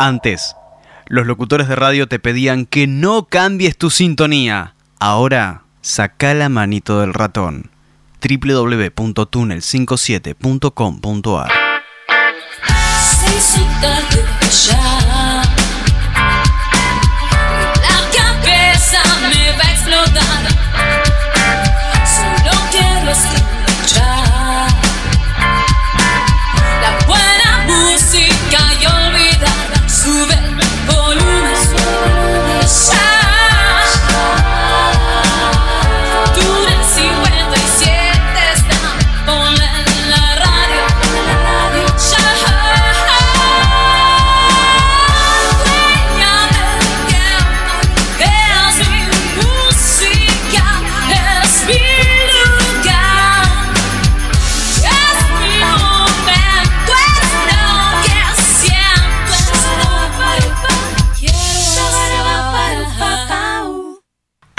Antes, los locutores de radio te pedían que no cambies tu sintonía. Ahora, saca la manito del ratón. www.tunnel57.com.ar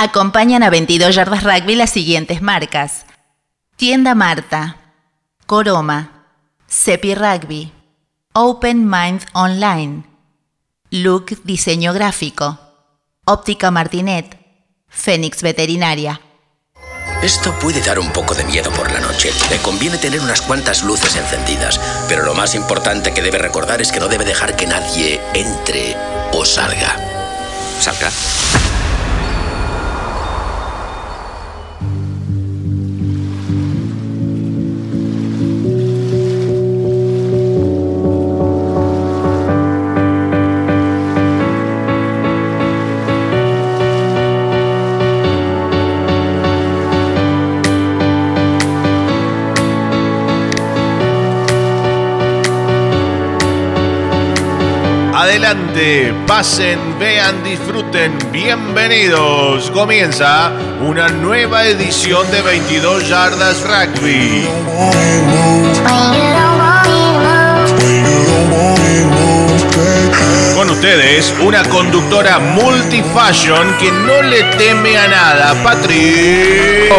Acompañan a 22 Yardas Rugby las siguientes marcas. Tienda Marta, Coroma, Cepi Rugby, Open Mind Online, Look Diseño Gráfico, Óptica Martinet, Fénix Veterinaria. Esto puede dar un poco de miedo por la noche. Le conviene tener unas cuantas luces encendidas, pero lo más importante que debe recordar es que no debe dejar que nadie entre o salga. ¿Salga? Pasen, vean, disfruten, bienvenidos. Comienza una nueva edición de 22 Yardas Rugby. Con ustedes, una conductora multifashion que no le teme a nada, Patri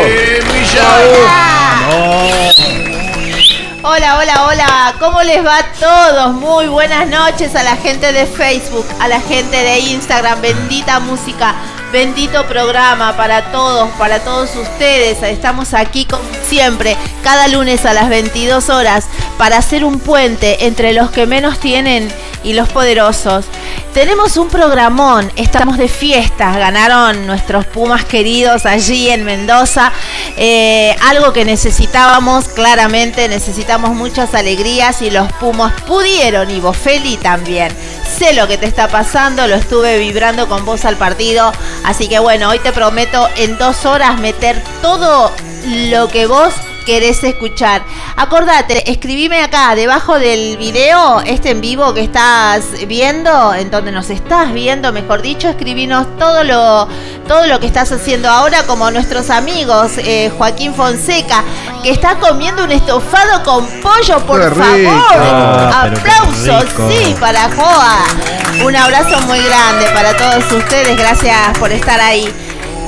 Hola, hola, hola, ¿cómo les va a todos? Muy buenas noches a la gente de Facebook, a la gente de Instagram, bendita música, bendito programa para todos, para todos ustedes. Estamos aquí como siempre, cada lunes a las 22 horas, para hacer un puente entre los que menos tienen y los poderosos. Tenemos un programón, estamos de fiestas, ganaron nuestros Pumas queridos allí en Mendoza, eh, algo que necesitábamos, claramente necesitamos muchas alegrías y los Pumas pudieron y Bofeli también. Sé lo que te está pasando, lo estuve vibrando con vos al partido, así que bueno, hoy te prometo en dos horas meter todo lo que vos querés escuchar. Acordate, escribime acá debajo del video, este en vivo que estás viendo, en donde nos estás viendo, mejor dicho, escribinos todo lo, todo lo que estás haciendo ahora, como nuestros amigos, eh, Joaquín Fonseca, que está comiendo un estofado con pollo, por favor. Ah, Aplausos, sí, para Joa. Un abrazo muy grande para todos ustedes, gracias por estar ahí.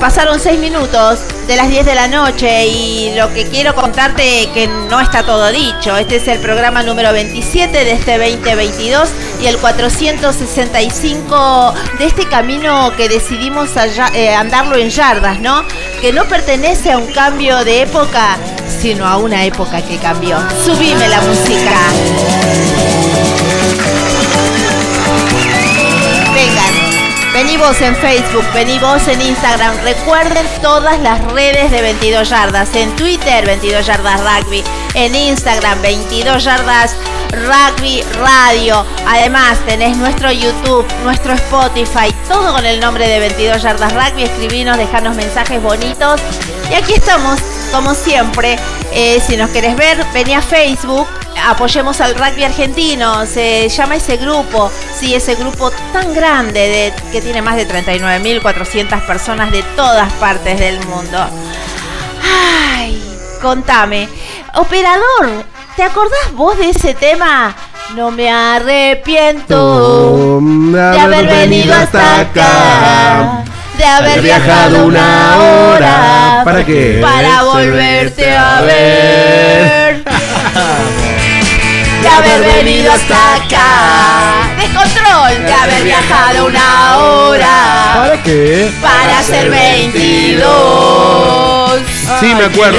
Pasaron seis minutos de las 10 de la noche y lo que quiero contarte que no está todo dicho. Este es el programa número 27 de este 2022 y el 465 de este camino que decidimos eh, andarlo en yardas, ¿no? Que no pertenece a un cambio de época, sino a una época que cambió. Subime la música. Vení vos en Facebook, vení vos en Instagram. Recuerden todas las redes de 22 yardas. En Twitter, 22 yardas rugby. En Instagram, 22 yardas rugby radio. Además, tenés nuestro YouTube, nuestro Spotify, todo con el nombre de 22 yardas rugby. Escribinos, dejarnos mensajes bonitos. Y aquí estamos, como siempre. Eh, si nos querés ver, vení a Facebook. Apoyemos al rugby argentino, se llama ese grupo, sí, ese grupo tan grande de, que tiene más de 39.400 personas de todas partes del mundo. Ay, contame, operador, ¿te acordás vos de ese tema? No me arrepiento de haber venido hasta acá, de haber viajado una hora ¿Para qué? Para volverte a ver. De haber venido hasta acá. Descontrol de haber viajado una hora. ¿Para qué? Para ser 22. Sí, me acuerdo.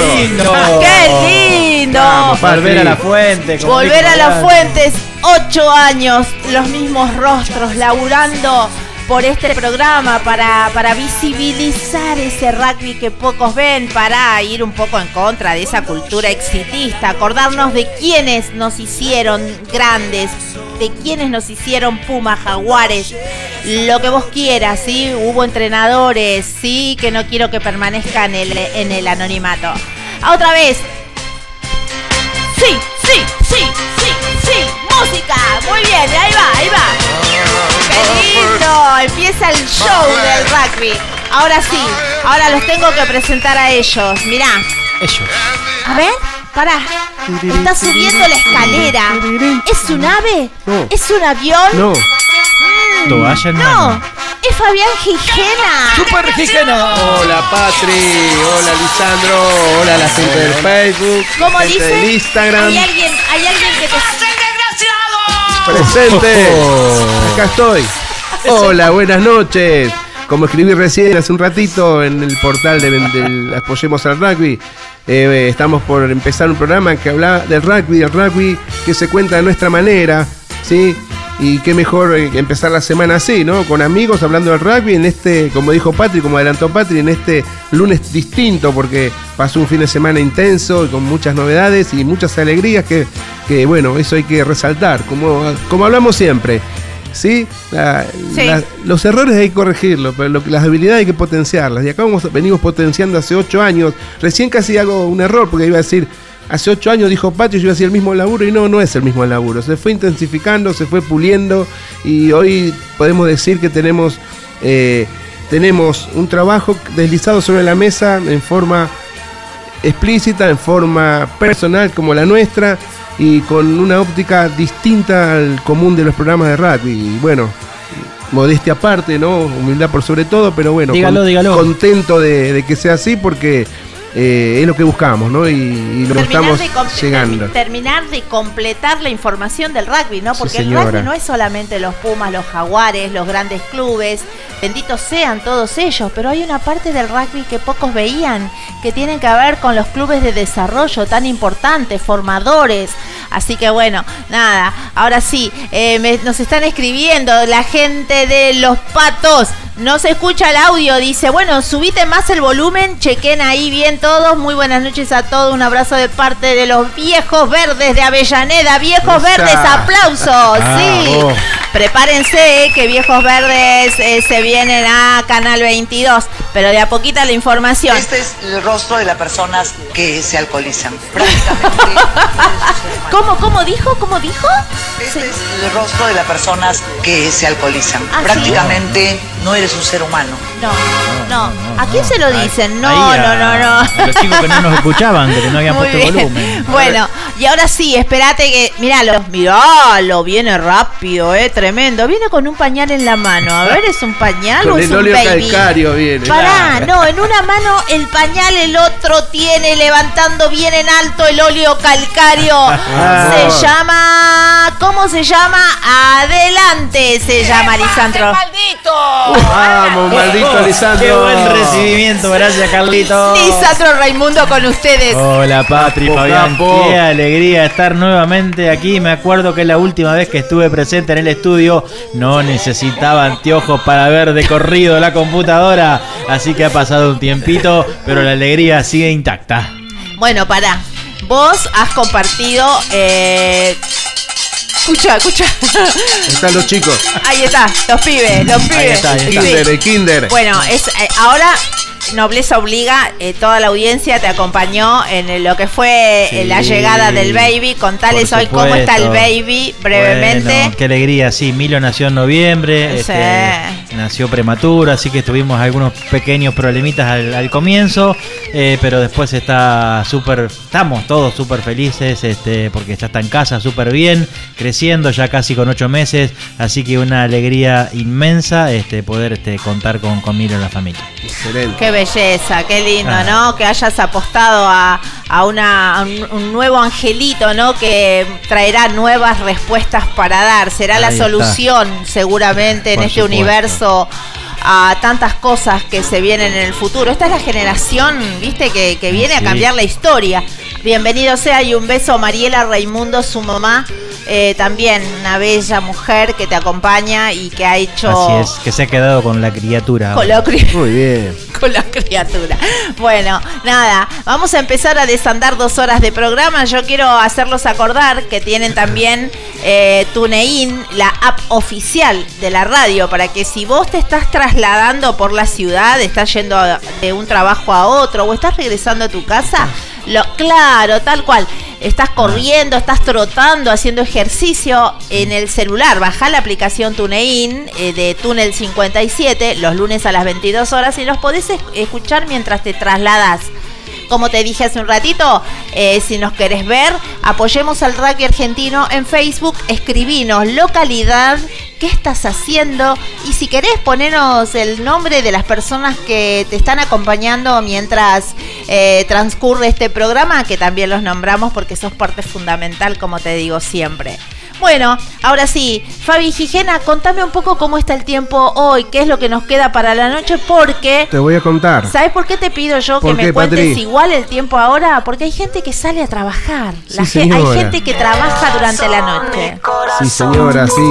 ¡Qué lindo! Volver a la fuente. Volver a las Morán. fuentes, ocho años, los mismos rostros, laburando por este programa para, para visibilizar ese rugby que pocos ven, para ir un poco en contra de esa cultura exitista, acordarnos de quienes nos hicieron grandes, de quienes nos hicieron Pumas, Jaguares, lo que vos quieras, ¿sí? Hubo entrenadores, sí, que no quiero que permanezcan en el, en el anonimato. Otra vez, Sí, sí, sí, sí, sí. Música. Muy bien, ahí va, ahí va. ¡Qué lindo! Empieza el show del rugby. Ahora sí, ahora los tengo que presentar a ellos. Mirá. Ellos. A ver, pará. Está subiendo la escalera. ¿Es un ave? No. ¿Es un avión? No. Mm, Toalla en No, mano. es Fabián Gijena. Super Gijena. Hola Patri, hola Lisandro, hola la gente del Facebook, ¿Cómo dice? del Instagram, Hay alguien, hay alguien que te... presente. Acá estoy. Hola, buenas noches. Como escribí recién hace un ratito en el portal de, del Apoyemos al Rugby, eh, estamos por empezar un programa que habla del rugby, del rugby que se cuenta de nuestra manera, ¿sí? Y qué mejor eh, empezar la semana así, ¿no? Con amigos hablando del rugby en este, como dijo Patri, como adelantó Patri, en este lunes distinto, porque pasó un fin de semana intenso y con muchas novedades y muchas alegrías que, que bueno, eso hay que resaltar, como, como hablamos siempre. ¿Sí? La- Sí. la- los errores hay que corregirlos, pero lo las habilidades hay que potenciarlas. Y acá vamos- venimos potenciando hace ocho años. Recién casi hago un error porque iba a decir, hace ocho años dijo Patio, yo iba a decir el mismo laburo y no, no es el mismo laburo. Se fue intensificando, se fue puliendo y hoy podemos decir que tenemos, eh, tenemos un trabajo deslizado sobre la mesa en forma explícita, en forma personal como la nuestra y con una óptica distinta al común de los programas de rugby. Y bueno, modestia aparte, ¿no? Humildad por sobre todo, pero bueno, Dígalo, dígalo. contento de, de que sea así porque eh, es lo que buscamos, ¿no? Y, y lo estamos de, llegando. termi- terminar de completar la información del rugby, ¿no? Sí, Porque el rugby no es solamente los Pumas, los Jaguares, los grandes clubes, benditos sean todos ellos, pero hay una parte del rugby que pocos veían, que tienen que ver con los clubes de desarrollo tan importantes, formadores. Así que bueno, nada, ahora sí, eh, me- nos están escribiendo la gente de los patos. No se escucha el audio, dice, bueno, subite más el volumen, chequen ahí bien todos. Muy buenas noches a todos, un abrazo de parte de los viejos verdes de Avellaneda. Viejos Esa. verdes, aplausos, sí. Bravo. Prepárense que viejos verdes eh, se vienen a Canal 22, pero de a poquita la información. Este es el rostro de las personas que se alcoholizan. Prácticamente. ¿Cómo, cómo dijo? ¿Cómo dijo? Este es el rostro de las personas que se alcoholizan. ¿Ah, sí? Prácticamente no eres un ser humano. No, no. ¿A quién se lo dicen? No, Ahí no, no, no. A Los chicos que no nos escuchaban, que no habían Muy puesto bien. volumen. Bueno, y ahora sí, espérate que. Míralo, míralo, viene rápido, eh, tremendo. Viene con un pañal en la mano. A ver, ¿es un pañal o es el un óleo baby? calcario viene. Pará, no, en una mano el pañal, el otro tiene levantando bien en alto el óleo calcario. Ah. Se llama. ¿Cómo se llama? Adelante se llama Lisandro. Vamos, maldito Lisandro. Qué buen recibimiento, gracias Carlito. Lisandro Raimundo con ustedes. Hola Patri, Fabián, qué alegría estar nuevamente aquí. Me acuerdo que la última vez que estuve presente en el estudio no necesitaba anteojos para ver de corrido la computadora, así que ha pasado un tiempito, pero la alegría sigue intacta. Bueno, pará. Vos has compartido. Eh... Escucha, escucha. Están los chicos. Ahí está, los pibes, los pibes. está, ahí está. Kinder, el kinder. Bueno, es eh, ahora Nobleza Obliga, eh, toda la audiencia te acompañó en lo que fue eh, Sí. la llegada del baby. Contales hoy cómo está el baby brevemente. Bueno, qué alegría, sí, Milo nació en noviembre, Sí. este, nació prematuro, así que tuvimos algunos pequeños problemitas al, al comienzo, eh, pero después está súper, estamos todos súper felices, este, porque ya está en casa súper bien, creciendo ya casi con ocho meses, así que una alegría inmensa este, poder este, contar con, con Milo en la familia. Excelente. Qué belleza, qué lindo, Ah. ¿no? Que hayas apostado a, a, una, a un, un nuevo angelito, ¿no? Que traerá nuevas respuestas para dar. Será la está. solución, seguramente, en este supuesto. universo a tantas cosas que se vienen en el futuro. Esta es la generación, viste, que, que viene a cambiar la historia. Bienvenido sea y un beso a Mariela Raimundo, su mamá, eh, también una bella mujer que te acompaña y que ha hecho Así es, que se ha quedado con la criatura. con la, cri- Muy bien. con la criatura. Bueno, nada, vamos a empezar a desandar dos horas de programa. Yo quiero hacerlos acordar que tienen también eh, TuneIn, la app oficial de la radio, para que si vos te estás trasladando por la ciudad, estás yendo de un trabajo a otro o estás regresando a tu casa, lo, claro, tal cual. Estás corriendo, estás trotando, haciendo ejercicio en el celular. Baja la aplicación TuneIn eh, de Túnel 57 los lunes a las 22 horas y los podés es- escuchar mientras te trasladas. Como te dije hace un ratito, eh, si nos querés ver, apoyemos al rugby argentino en Facebook, escribinos localidad, qué estás haciendo y si querés ponernos el nombre de las personas que te están acompañando mientras eh, transcurre este programa, que también los nombramos porque sos parte fundamental, como te digo siempre. Bueno, ahora sí, Fabi Gijena, contame un poco cómo está el tiempo hoy, qué es lo que nos queda para la noche, porque Te voy a contar. ¿Sabes por qué te pido yo que ¿Por me qué, cuentes Patri? igual el tiempo ahora? Porque hay gente que sale a trabajar. La Sí, hay gente que trabaja durante la noche. Sí, señora, sí.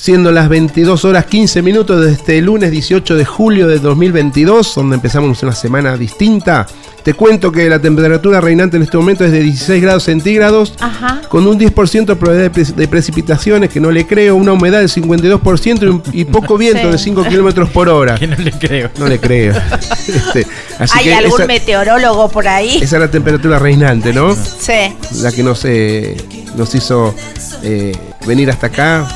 Siendo las 22 horas 15 minutos de este lunes 18 de julio de 2022, donde empezamos una semana distinta, te cuento que la temperatura reinante en este momento es de 16 grados centígrados, Ajá. con un 10% de probabilidad de, pre- de precipitaciones, que no le creo, una humedad del 52% y, y poco viento Sí. de 5 kilómetros por hora. Que no le creo. No le creo. Este, así ¿Hay que algún esa, meteorólogo por ahí? esa es la temperatura reinante, ¿no? Sí. la que nos, eh, nos hizo eh, venir hasta acá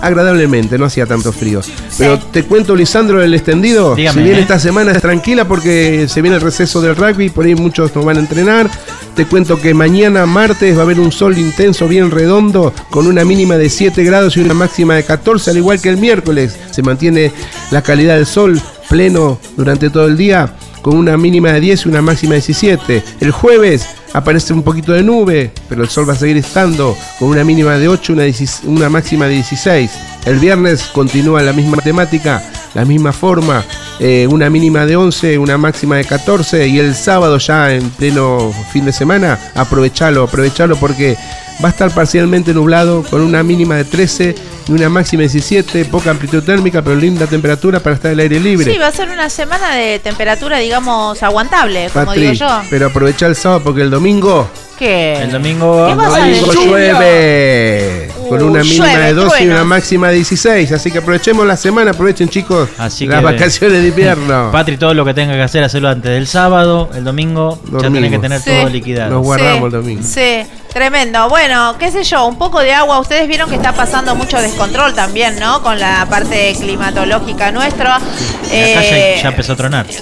agradablemente, no hacía tanto frío. Pero te cuento, Lisandro, el extendido. Dígame, si bien ¿eh? esta semana es tranquila porque se viene el receso del rugby, por ahí muchos nos van a entrenar. Te cuento que mañana, martes, va a haber un sol intenso, bien redondo, con una mínima de 7 grados y una máxima de 14, al igual que el miércoles. Se mantiene la calidad del sol pleno durante todo el día con una mínima de 10 y una máxima de 17. El jueves aparece un poquito de nube, pero el sol va a seguir estando con una mínima de 8 y una, 16 una máxima de 16. El viernes continúa la misma temática, la misma forma, eh, una mínima de 11, una máxima de 14 y el sábado ya en pleno fin de semana, aprovechalo, aprovechalo porque va a estar parcialmente nublado con una mínima de 13 y una máxima de 17, poca amplitud térmica, pero linda temperatura para estar al aire libre. Sí, va a ser una semana de temperatura, digamos, aguantable, como Patri, digo yo. pero aprovecha el sábado porque el domingo, ¿Qué? El domingo. ¿Qué el domingo llueve. Con una mínima llueve, de 12 y una máxima de 16. Así que aprovechemos la semana, aprovechen chicos Así las que- vacaciones de invierno. Patri, todo lo que tenga que hacer, hacerlo antes del sábado. El domingo ya tenés que tener Sí. todo liquidado. Nos guardamos Sí, el domingo. Sí, tremendo. Bueno, qué sé yo, un poco de agua. Ustedes vieron que está pasando mucho descontrol también, ¿no? Con la parte climatológica nuestra. Acá ya, ya empezó a tronar.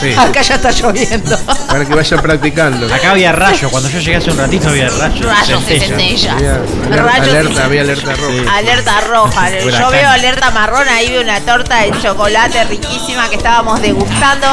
Sí. Acá ya está lloviendo. Para que vayan practicando. Acá había rayo. Cuando yo llegué hace un ratito había rayo. Rayos centella. Había aler- Rayos alerta, había alerta roja. Alerta roja. Yo veo alerta marrón, ahí veo una torta de chocolate riquísima que estábamos degustando.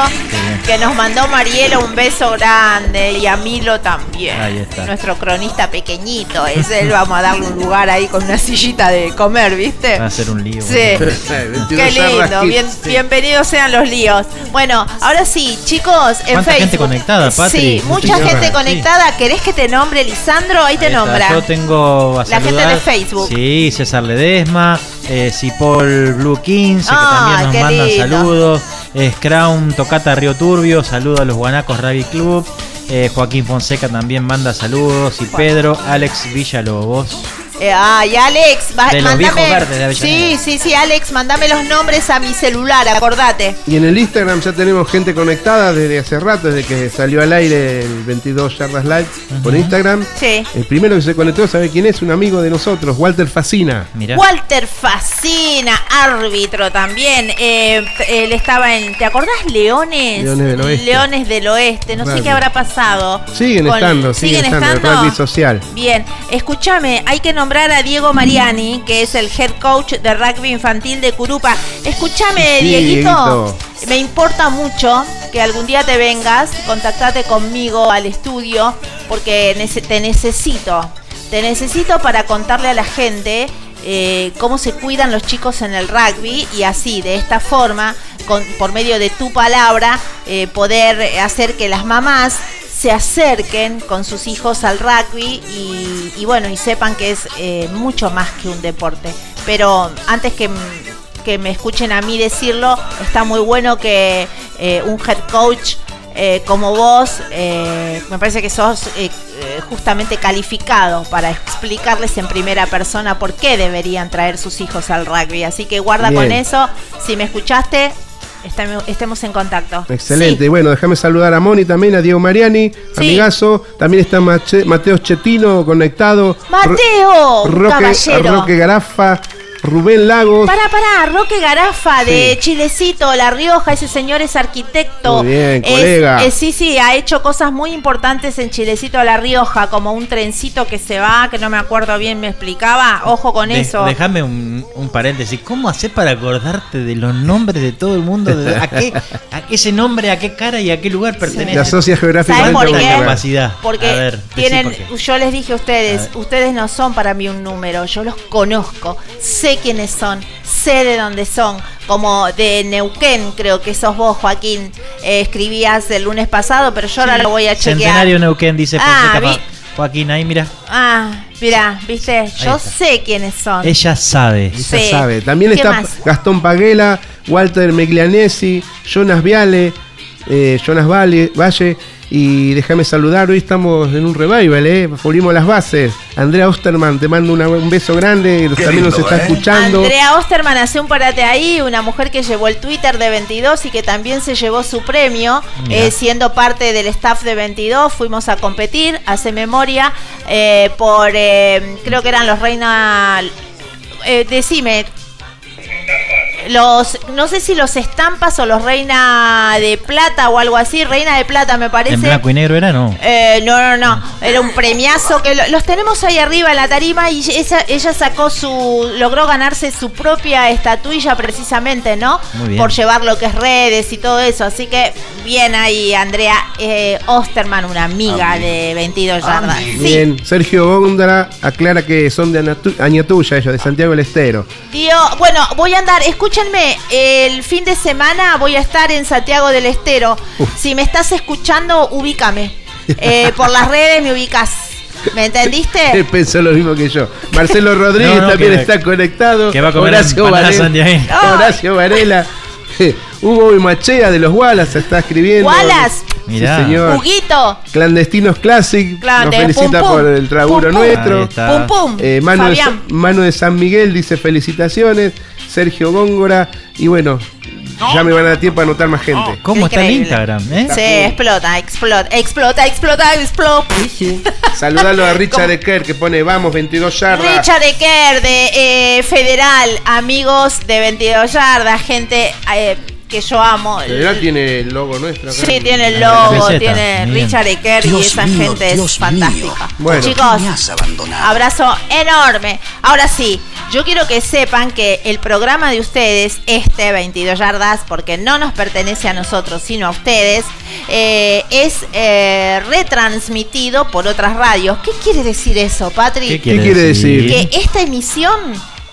Que nos mandó Mariela un beso grande y a Milo también. Ahí está. Nuestro cronista pequeñito. Es él, vamos a darle un lugar ahí con una sillita de comer, ¿viste? Va a ser un lío. Sí. 22 Qué lindo, yardas, bien- sí. bienvenidos sean los líos. Bueno, ahora sí, chicos, en ¿Cuánta Facebook. gente conectada, Patri? Sí, mucha gente conectada. ¿Querés que te nombre Lisandro? Ahí te Ahí está. nombra. Yo tengo a La gente saludar- de Facebook. Sí, César Ledesma, eh, Cipol Blue 15, que también nos mandan lindo. saludos. Scrown Tocata Río Turbio, saludos a los Guanacos Rugby Club. Eh, Joaquín Fonseca también manda saludos. Y Pedro, Alex Villalobos. Eh, ay, Alex, va, De los mandame. viejos verdes de Avellaneda. sí, sí, sí, Alex, mandame los nombres a mi celular, acordate. Y en el Instagram ya tenemos gente conectada desde hace rato, desde que salió al aire el 22 Yardas Live por Instagram. Sí. El primero que se conectó, ¿sabe quién es? Un amigo de nosotros, Walter Facina. Mirá. Walter Facina, árbitro también. Eh, él estaba en. ¿Te acordás? Leones. Leones del Oeste. Leones del Oeste. No sé qué habrá pasado. Siguen Con- estando, siguen, estando, el rugby social. Bien, escúchame, hay que nombrar a Diego Mariani, que es el head coach de rugby infantil de Curupa. Escúchame, Sí, Dieguito, Dieguito. me importa mucho que algún día te vengas, contactate conmigo al estudio, porque te necesito. Te necesito para contarle a la gente eh, cómo se cuidan los chicos en el rugby y así, de esta forma, con, por medio de tu palabra, eh, poder hacer que las mamás se acerquen con sus hijos al rugby y, y bueno, y sepan que es eh, mucho más que un deporte. Pero antes que, que me escuchen a mí decirlo, está muy bueno que eh, un head coach eh, como vos, me parece que sos justamente calificado para explicarles en primera persona por qué deberían traer sus hijos al rugby. Así que guarda Bien. con eso. Si me escuchaste, estame- estemos en contacto. Excelente. Sí. Bueno, déjame saludar a Moni también, a Diego Mariani, amigazo. También está Mateo Chetino conectado. Mateo, Ro- Roque, caballero. Roque Garafa, Rubén Lagos. Pará, pará, Roque Garafa de Sí. Chilecito, La Rioja, ese señor es arquitecto. Muy bien, Es- colega. es- sí, sí, ha hecho cosas muy importantes en Chilecito, La Rioja, como un trencito que se va, que no me acuerdo bien, me explicaba. Ojo con De- eso. Déjame un, un paréntesis. ¿Cómo haces para acordarte de los nombres de todo el mundo? De- ¿A qué, a qué ese nombre, a qué cara y a qué lugar pertenece? La asocia ¿Saben geográficamente por qué? capacidad. Porque A ver, decí tienen, por qué. yo les dije a ustedes, ustedes no son para mí un número, yo los conozco, sé quiénes son, sé de dónde son, como de Neuquén, creo que sos vos, Joaquín, eh, escribías el lunes pasado, pero yo ahora lo voy a chequear. Centenario Neuquén, dice Ah, Fonseca Joaquín, ahí mira. Ah, mirá, viste, yo sé quiénes son. Ella sabe. Sí. sabe. También ¿Qué está más? Gastón Paguela, Walter Meglianesi, Jonas Viale, eh, Jonas Valle, Valle. Y déjame saludar, hoy estamos en un revival, ¿eh? Pulimos las bases. Andrea Osterman, te mando una- un beso grande, también nos lindo, está ¿eh? escuchando. Andrea Osterman hace un parate ahí, una mujer que llevó el Twitter de 22 y que también se llevó su premio, eh, siendo parte del staff de 22. Fuimos a competir, hace memoria, eh, por, eh, creo que eran los Reina... eh, decime, los, no sé si los estampas o los Reina de Plata o algo así, Reina de Plata me parece. En blanco y negro era, no. Eh, no, no, no. Era un premiazo que lo- los tenemos ahí arriba en la tarima y ella, ella sacó su. logró ganarse su propia estatuilla precisamente, ¿no? Muy bien. Por llevar lo que es redes y todo eso. Así que bien ahí, Andrea eh, Osterman, una amiga de 22 yardas. Sí. Bien, Sergio Góndara aclara que son de Añatuya, ellos, de Santiago del Estero. Tío, bueno, voy a andar, escúchenme, el fin de semana voy a estar en Santiago del Estero. Si me estás escuchando, ubícame. Eh, por las redes me ubicas. ¿Me entendiste? Él pensó lo mismo que yo. Marcelo Rodríguez No, no, también que- está conectado. que va a comer Horacio Varela. Horacio Varela. Hugo y Machea de los Wallace está escribiendo. Wallace. Mirá. Sí, señor. Huguito. Clandestinos Classic. Clande, nos felicita pum, pum. por el traburo Pum, pum. nuestro. Pum pum. Eh, Manu, de, Manu de San Miguel dice felicitaciones. Sergio Góngora. Y bueno, ya me van a dar tiempo a anotar más gente. ¿Cómo está el Increíble. Instagram? eh? Sí, explota, explota, explota, explota, explota. Saludalo a Richard Ecker que pone vamos 22 yardas. Richard Ecker de eh, Federal, amigos de 22 yardas, gente eh, que yo amo. Federal tiene el logo nuestro. acá. Sí, tiene el logo, tiene bien. Richard Ecker y esa mío, gente es fantástica. Bueno. Chicos, abrazo enorme. Ahora sí, yo quiero que sepan que el programa de ustedes, este 22 yardas, porque no nos pertenece a nosotros, sino a ustedes, eh, es eh, retransmitido por otras radios. ¿Qué quiere decir eso, Patri? ¿Qué quiere decir? que esta emisión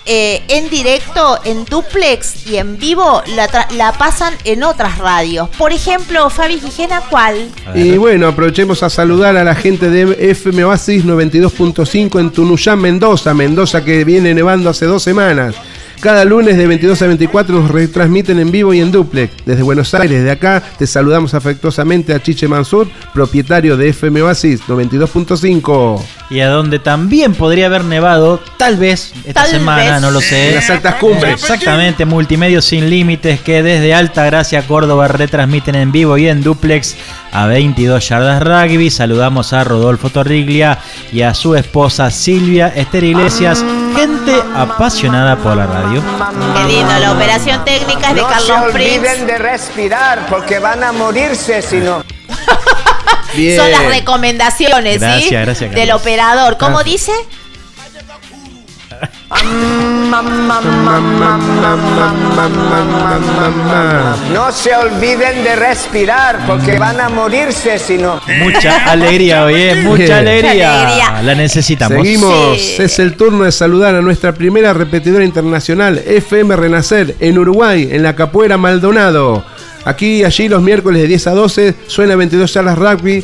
eh, en directo, en duplex y en vivo la, tra- la pasan en otras radios. Por ejemplo, Fabi Gijena, ¿cuál? Y bueno, aprovechemos a saludar a la gente de FM Oasis 92.5 en Tunuyán, Mendoza. Mendoza que viene nevando hace dos semanas. Cada lunes de 22 a 24 nos retransmiten en vivo y en duplex. Desde Buenos Aires, de acá, te saludamos afectuosamente a Chiche Mansur, propietario de FM Oasis 92.5. Y a donde también podría haber nevado, tal vez esta Tal semana, vez. no lo sé. En las altas cumbres. Exactamente, Multimedios Sin Límites que desde Alta Gracia, Córdoba retransmiten en vivo y en duplex a 22 yardas rugby. Saludamos a Rodolfo Torriglia y a su esposa Silvia Esther Iglesias, gente apasionada por la radio. Qué lindo, la operación técnica es de No se Carlos olviden Prince. de respirar porque van a morirse si no. Bien. Son las recomendaciones, ¿sí? Gracias, gracias, Del Carlos. operador. ¿Cómo dice? No se olviden de respirar porque van a morirse si no. Mucha alegría hoy, ¿eh? Mucha alegría. Mucha alegría. La necesitamos. Seguimos, Sí. es el turno de saludar a nuestra primera repetidora internacional, FM Renacer, en Uruguay, en la Capoeira Maldonado. Aquí y allí los miércoles de 10 a 12 suena 22 charlas rugby.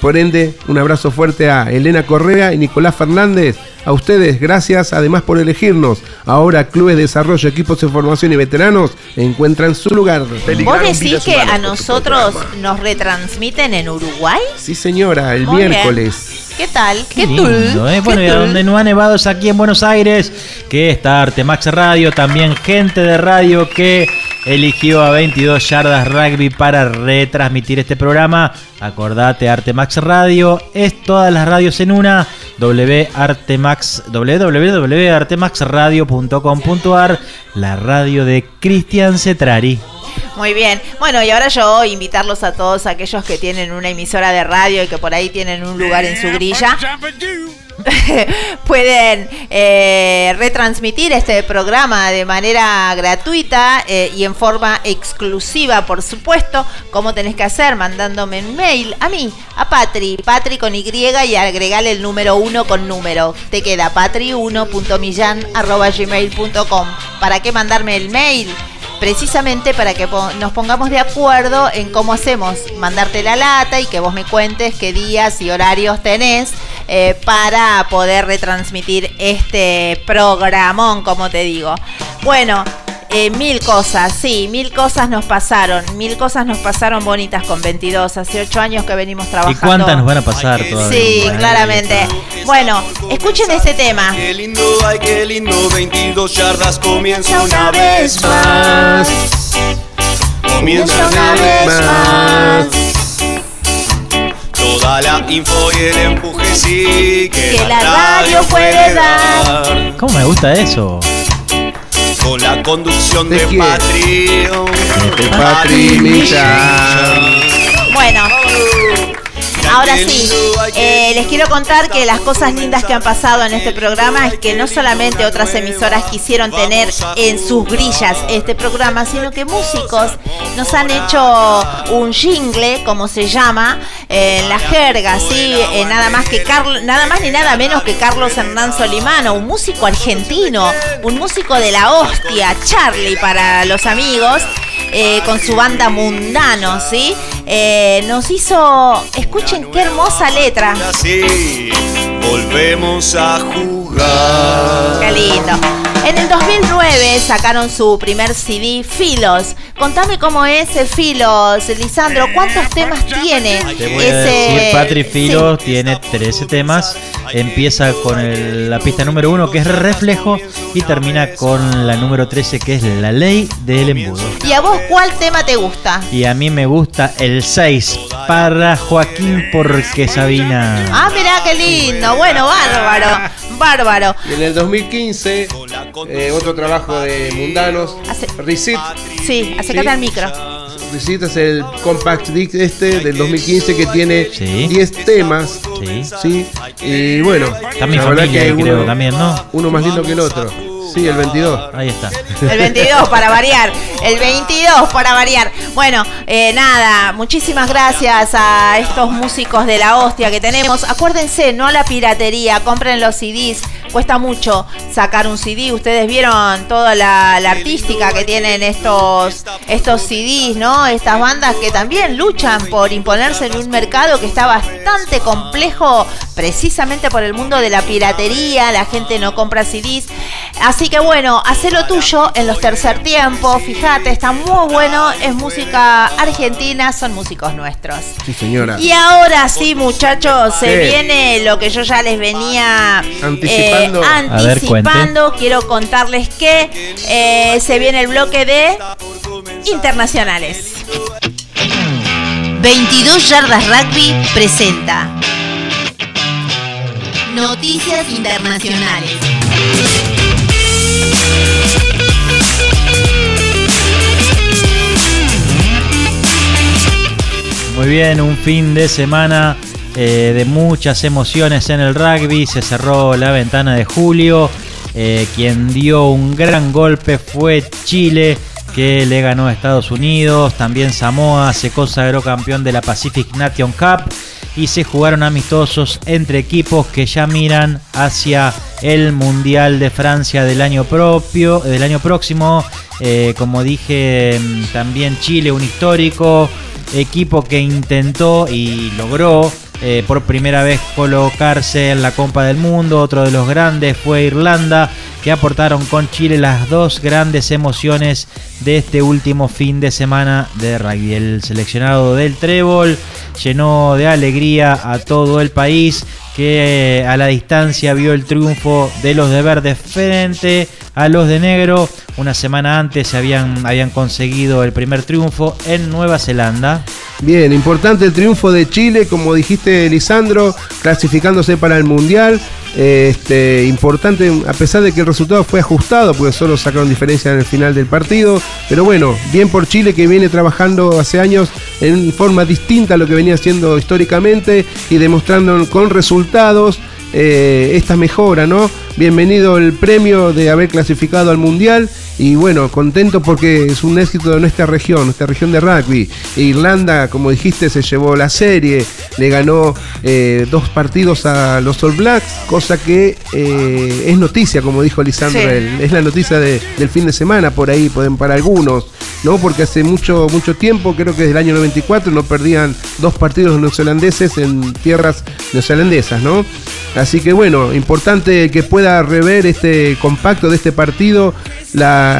Por ende, un abrazo fuerte a Elena Correa y Nicolás Fernández. A ustedes, gracias además por elegirnos. Ahora clubes de desarrollo, equipos de formación y veteranos encuentran su lugar. ¿Vos decís que a nosotros nos retransmiten en Uruguay? Sí señora, el Muy bien. miércoles. ¿Qué tal? Qué ¿Qué lindo? ¿eh? ¿Qué Bueno, y a donde no ha nevado es aquí en Buenos Aires, que está Artemax Radio, también gente de radio que eligió a 22 yardas rugby para retransmitir este programa. Acordate, Artemax Radio, es todas las radios en una, www.artemax, www.artemaxradio.com.ar, la radio de Cristian Cetrari. Muy bien. Bueno, y ahora yo invitarlos a todos aquellos que tienen una emisora de radio y que por ahí tienen un lugar en su grilla. Pueden eh, retransmitir este programa de manera gratuita eh, y en forma exclusiva, por supuesto. ¿Cómo tenés que hacer? Mandándome un mail a mí, a Patri, Patri con Y y agregale el número 1 con número. Te queda patri1.millan.gmail.com. ¿Para qué mandarme el mail? precisamente para que nos pongamos de acuerdo en cómo hacemos, mandarte la lata y que vos me cuentes qué días y horarios tenés eh, para poder retransmitir este programón, como te digo. Bueno, eh, mil cosas, sí, mil cosas nos pasaron, mil cosas nos pasaron bonitas con 22, hace 8 años que venimos ¿Y trabajando. cuántas nos van a pasar todavía? Sí, Bueno, claramente. Bueno, escuchen este tema. Qué lindo, ay, qué lindo, 22 yardas comienza una vez más. Comienza una vez más. Toda la info y el empuje sí que, Que la radio puede dar. ¿Cómo me gusta eso? Con la conducción ¿De de? Patri. De Patri Millán. Bueno, ahora sí, eh, les quiero contar que las cosas lindas que han pasado en este programa es que no solamente otras emisoras quisieron tener en sus grillas este programa, sino que músicos nos han hecho un jingle, como se llama, eh, en la jerga, ¿sí? Eh, nada más que nada más ni nada menos que Carlos Hernán Solimano, un músico argentino, un músico de la hostia, Charlie para los amigos eh, con su banda Mundano, ¿sí? Eh, nos hizo, escuchen qué hermosa letra. Volvemos a jugar. Qué lindo. En el 2009 sacaron su primer CD, Filos. Contame cómo es el Filos, Lisandro. ¿Cuántos temas tiene? Te voy a decir, Patri Filo tiene 13 temas. Empieza con el- la pista número 1 que es Reflejo y termina con la número 13 que es La Ley del Embudo. ¿Y a vos cuál tema te gusta? Y a mí me gusta el 6 para Joaquín porque Sabina. Ah, mirá qué lindo. Bueno, bárbaro. Bárbaro. Y en el 2015, eh, otro trabajo de Mundanos, Hace-. Sí, acércate Sí. al micro. Recit es el compact disc este del 2015 que tiene Sí. 10 temas. Sí. Sí. Y bueno, verdad que creo, uno, también, ¿no? uno más lindo que el otro. Sí, el 22. Ahí está. El 22 para variar. El 22 para variar. Bueno, eh, nada, muchísimas gracias a estos músicos de la hostia que tenemos. Acuérdense, no a la piratería, compren los CDs. Cuesta mucho sacar un CD. Ustedes vieron toda la, la artística que tienen estos, estos CDs, ¿no? Estas bandas que también luchan por imponerse en un mercado que está bastante complejo precisamente por el mundo de la piratería. La gente no compra CDs. Así que bueno, hacé lo tuyo en los tercer tiempos. Fíjate, está muy bueno. Es música argentina, son músicos nuestros. Sí, señora. Y ahora sí, muchachos, se ¿Qué? viene lo que yo ya les venía Anticipando. eh, Ver, anticipando. Quiero contarles que eh, se viene el bloque de internacionales. 22 Yardas Rugby presenta Noticias Internacionales. Muy bien, un fin de semana eh, de muchas emociones en el rugby. Se cerró la ventana de julio Eh, quien dio un gran golpe fue Chile que le ganó a Estados Unidos. También Samoa se consagró campeón de la Pacific Nation Cup y se jugaron amistosos entre equipos que ya miran hacia el Mundial de Francia del año propio, del año próximo. Eh, como dije, mm, también Chile, un histórico equipo que intentó y logró eh, por primera vez colocarse en la Copa del Mundo. Otro de los grandes fue Irlanda, que aportaron con Chile las dos grandes emociones de este último fin de semana de rugby. El seleccionado del Trébol llenó de alegría a todo el país que eh, a la distancia vio el triunfo de los de verde frente a los de negro. Una semana antes habían, habían conseguido el primer triunfo en Nueva Zelanda. Bien, importante el triunfo de Chile, como dijiste Lisandro, clasificándose para el Mundial. Este, importante, a pesar de que el resultado fue ajustado, porque solo sacaron diferencia en el final del partido. Pero bueno, bien por Chile que viene trabajando hace años en forma distinta a lo que venía haciendo históricamente y demostrando con resultados eh, esta mejora, ¿no? Bienvenido el premio de haber clasificado al Mundial y bueno, contento porque es un éxito de nuestra región, nuestra región de rugby. Irlanda, como dijiste, se llevó la serie, le ganó eh, dos partidos a los All Blacks, cosa que eh, es noticia, como dijo Lisandro, es la noticia del fin de semana por ahí, pueden para algunos, ¿no? Porque hace mucho, mucho tiempo, creo que desde el año 94, no perdían dos partidos neozelandeses en tierras neozelandesas, ¿no? Así que bueno, importante que pueda rever este compacto de este partido,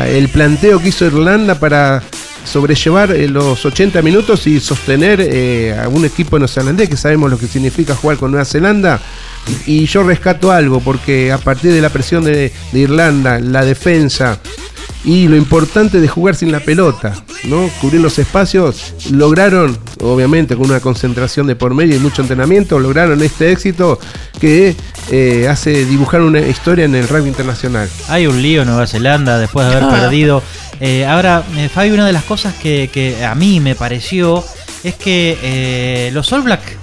el planteo que hizo Irlanda para sobrellevar eh, los 80 minutos y sostener eh, a un equipo neozelandés que sabemos lo que significa jugar con Nueva Zelanda. Y yo rescato algo, porque a partir de la presión de Irlanda, la defensa, y lo importante de jugar sin la pelota, ¿no? Cubrir los espacios, lograron, obviamente con una concentración de por medio y mucho entrenamiento, lograron este éxito que eh, hace dibujar una historia en el rugby internacional. Hay un lío en Nueva Zelanda después de haber ah. perdido. Eh, ahora, eh, Fabi, una de las cosas que, a mí me pareció es que los All Black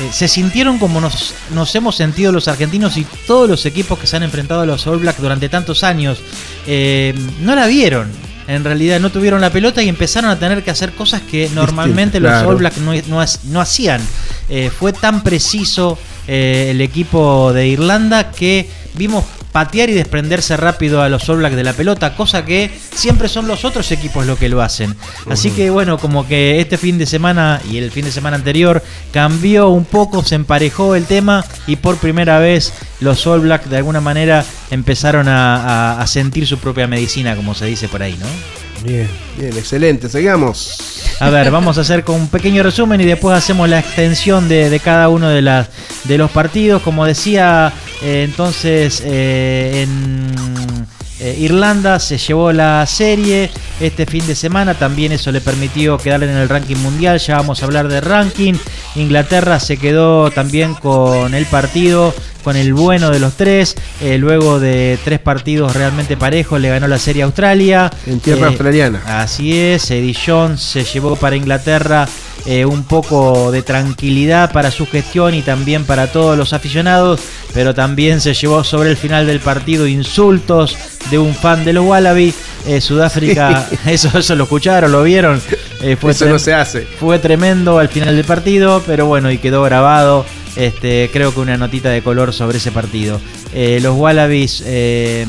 eh, se sintieron como nos, nos hemos sentido los argentinos y todos los equipos que se han enfrentado a los All Blacks durante tantos años. Eh, no la vieron. En realidad no tuvieron la pelota y empezaron a tener que hacer cosas que normalmente los All Blacks no, hacían. Eh, fue tan preciso el equipo de Irlanda que vimos patear y desprenderse rápido a los All Blacks de la pelota, cosa que siempre son los otros equipos los que lo hacen. Así que bueno, como que este fin de semana y el fin de semana anterior cambió un poco, se emparejó el tema y por primera vez los All Blacks de alguna manera empezaron a, sentir su propia medicina, como se dice por ahí, ¿no? Bien, bien, excelente, sigamos. A ver, vamos a hacer con un pequeño resumen y después hacemos la extensión de, cada uno de, las, de los partidos. Como decía, eh, entonces eh, en eh, Irlanda se llevó la serie este fin de semana, también eso le permitió quedar en el ranking mundial, ya vamos a hablar de ranking. Inglaterra se quedó también con el partido, con el bueno de los tres, eh, luego de tres partidos realmente parejos le ganó la serie a Australia. En tierra eh, australiana. Así es, Eddie Jones se llevó para Inglaterra eh, un poco de tranquilidad para su gestión y también para todos los aficionados, pero también se llevó sobre el final del partido insultos de un fan de los Wallaby. Eh, Sudáfrica, eso, eso lo escucharon, lo vieron. Eh, fue eso no se hace. Fue tremendo al final del partido, pero bueno, y quedó grabado. Este, creo que una notita de color sobre ese partido. Eh, los Wallabies, eh,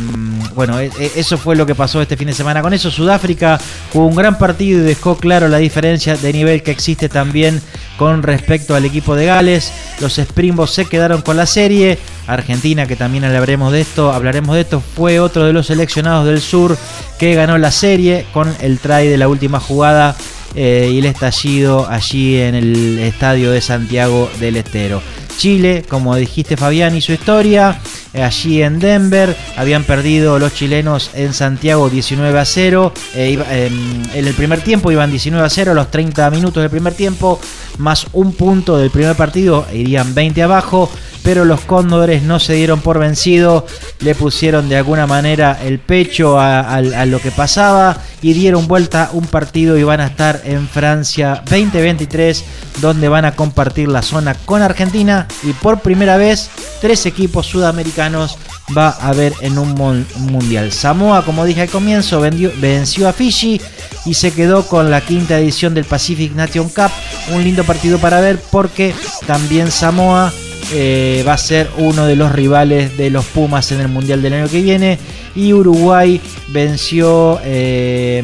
bueno, e, e, eso fue lo que pasó este fin de semana. Con eso, Sudáfrica jugó un gran partido y dejó claro la diferencia de nivel que existe también con respecto al equipo de Gales. Los Springboks se quedaron con la serie. Argentina, que también hablaremos de esto, hablaremos de esto, fue otro de los seleccionados del sur que ganó la serie con el try de la última jugada eh, y el estallido allí en el estadio de Santiago del Estero. Chile, como dijiste Fabián, hizo historia. Eh, allí en Denver habían perdido los chilenos en Santiago 19 a 0. Eh, em, en el primer tiempo iban 19 a 0, los 30 minutos del primer tiempo, más un punto del primer partido, irían 20 abajo. Pero los cóndores no se dieron por vencido, le pusieron de alguna manera el pecho a, lo que pasaba y dieron vuelta un partido y van a estar en Francia 2023, donde van a compartir la zona con Argentina y por primera vez tres equipos sudamericanos va a haber en un mundial. Samoa, como dije al comienzo, venció a Fiji y se quedó con la quinta edición del Pacific Nation Cup. Un lindo partido para ver porque también Samoa eh, va a ser uno de los rivales de los Pumas en el mundial del año que viene. Y Uruguay venció eh,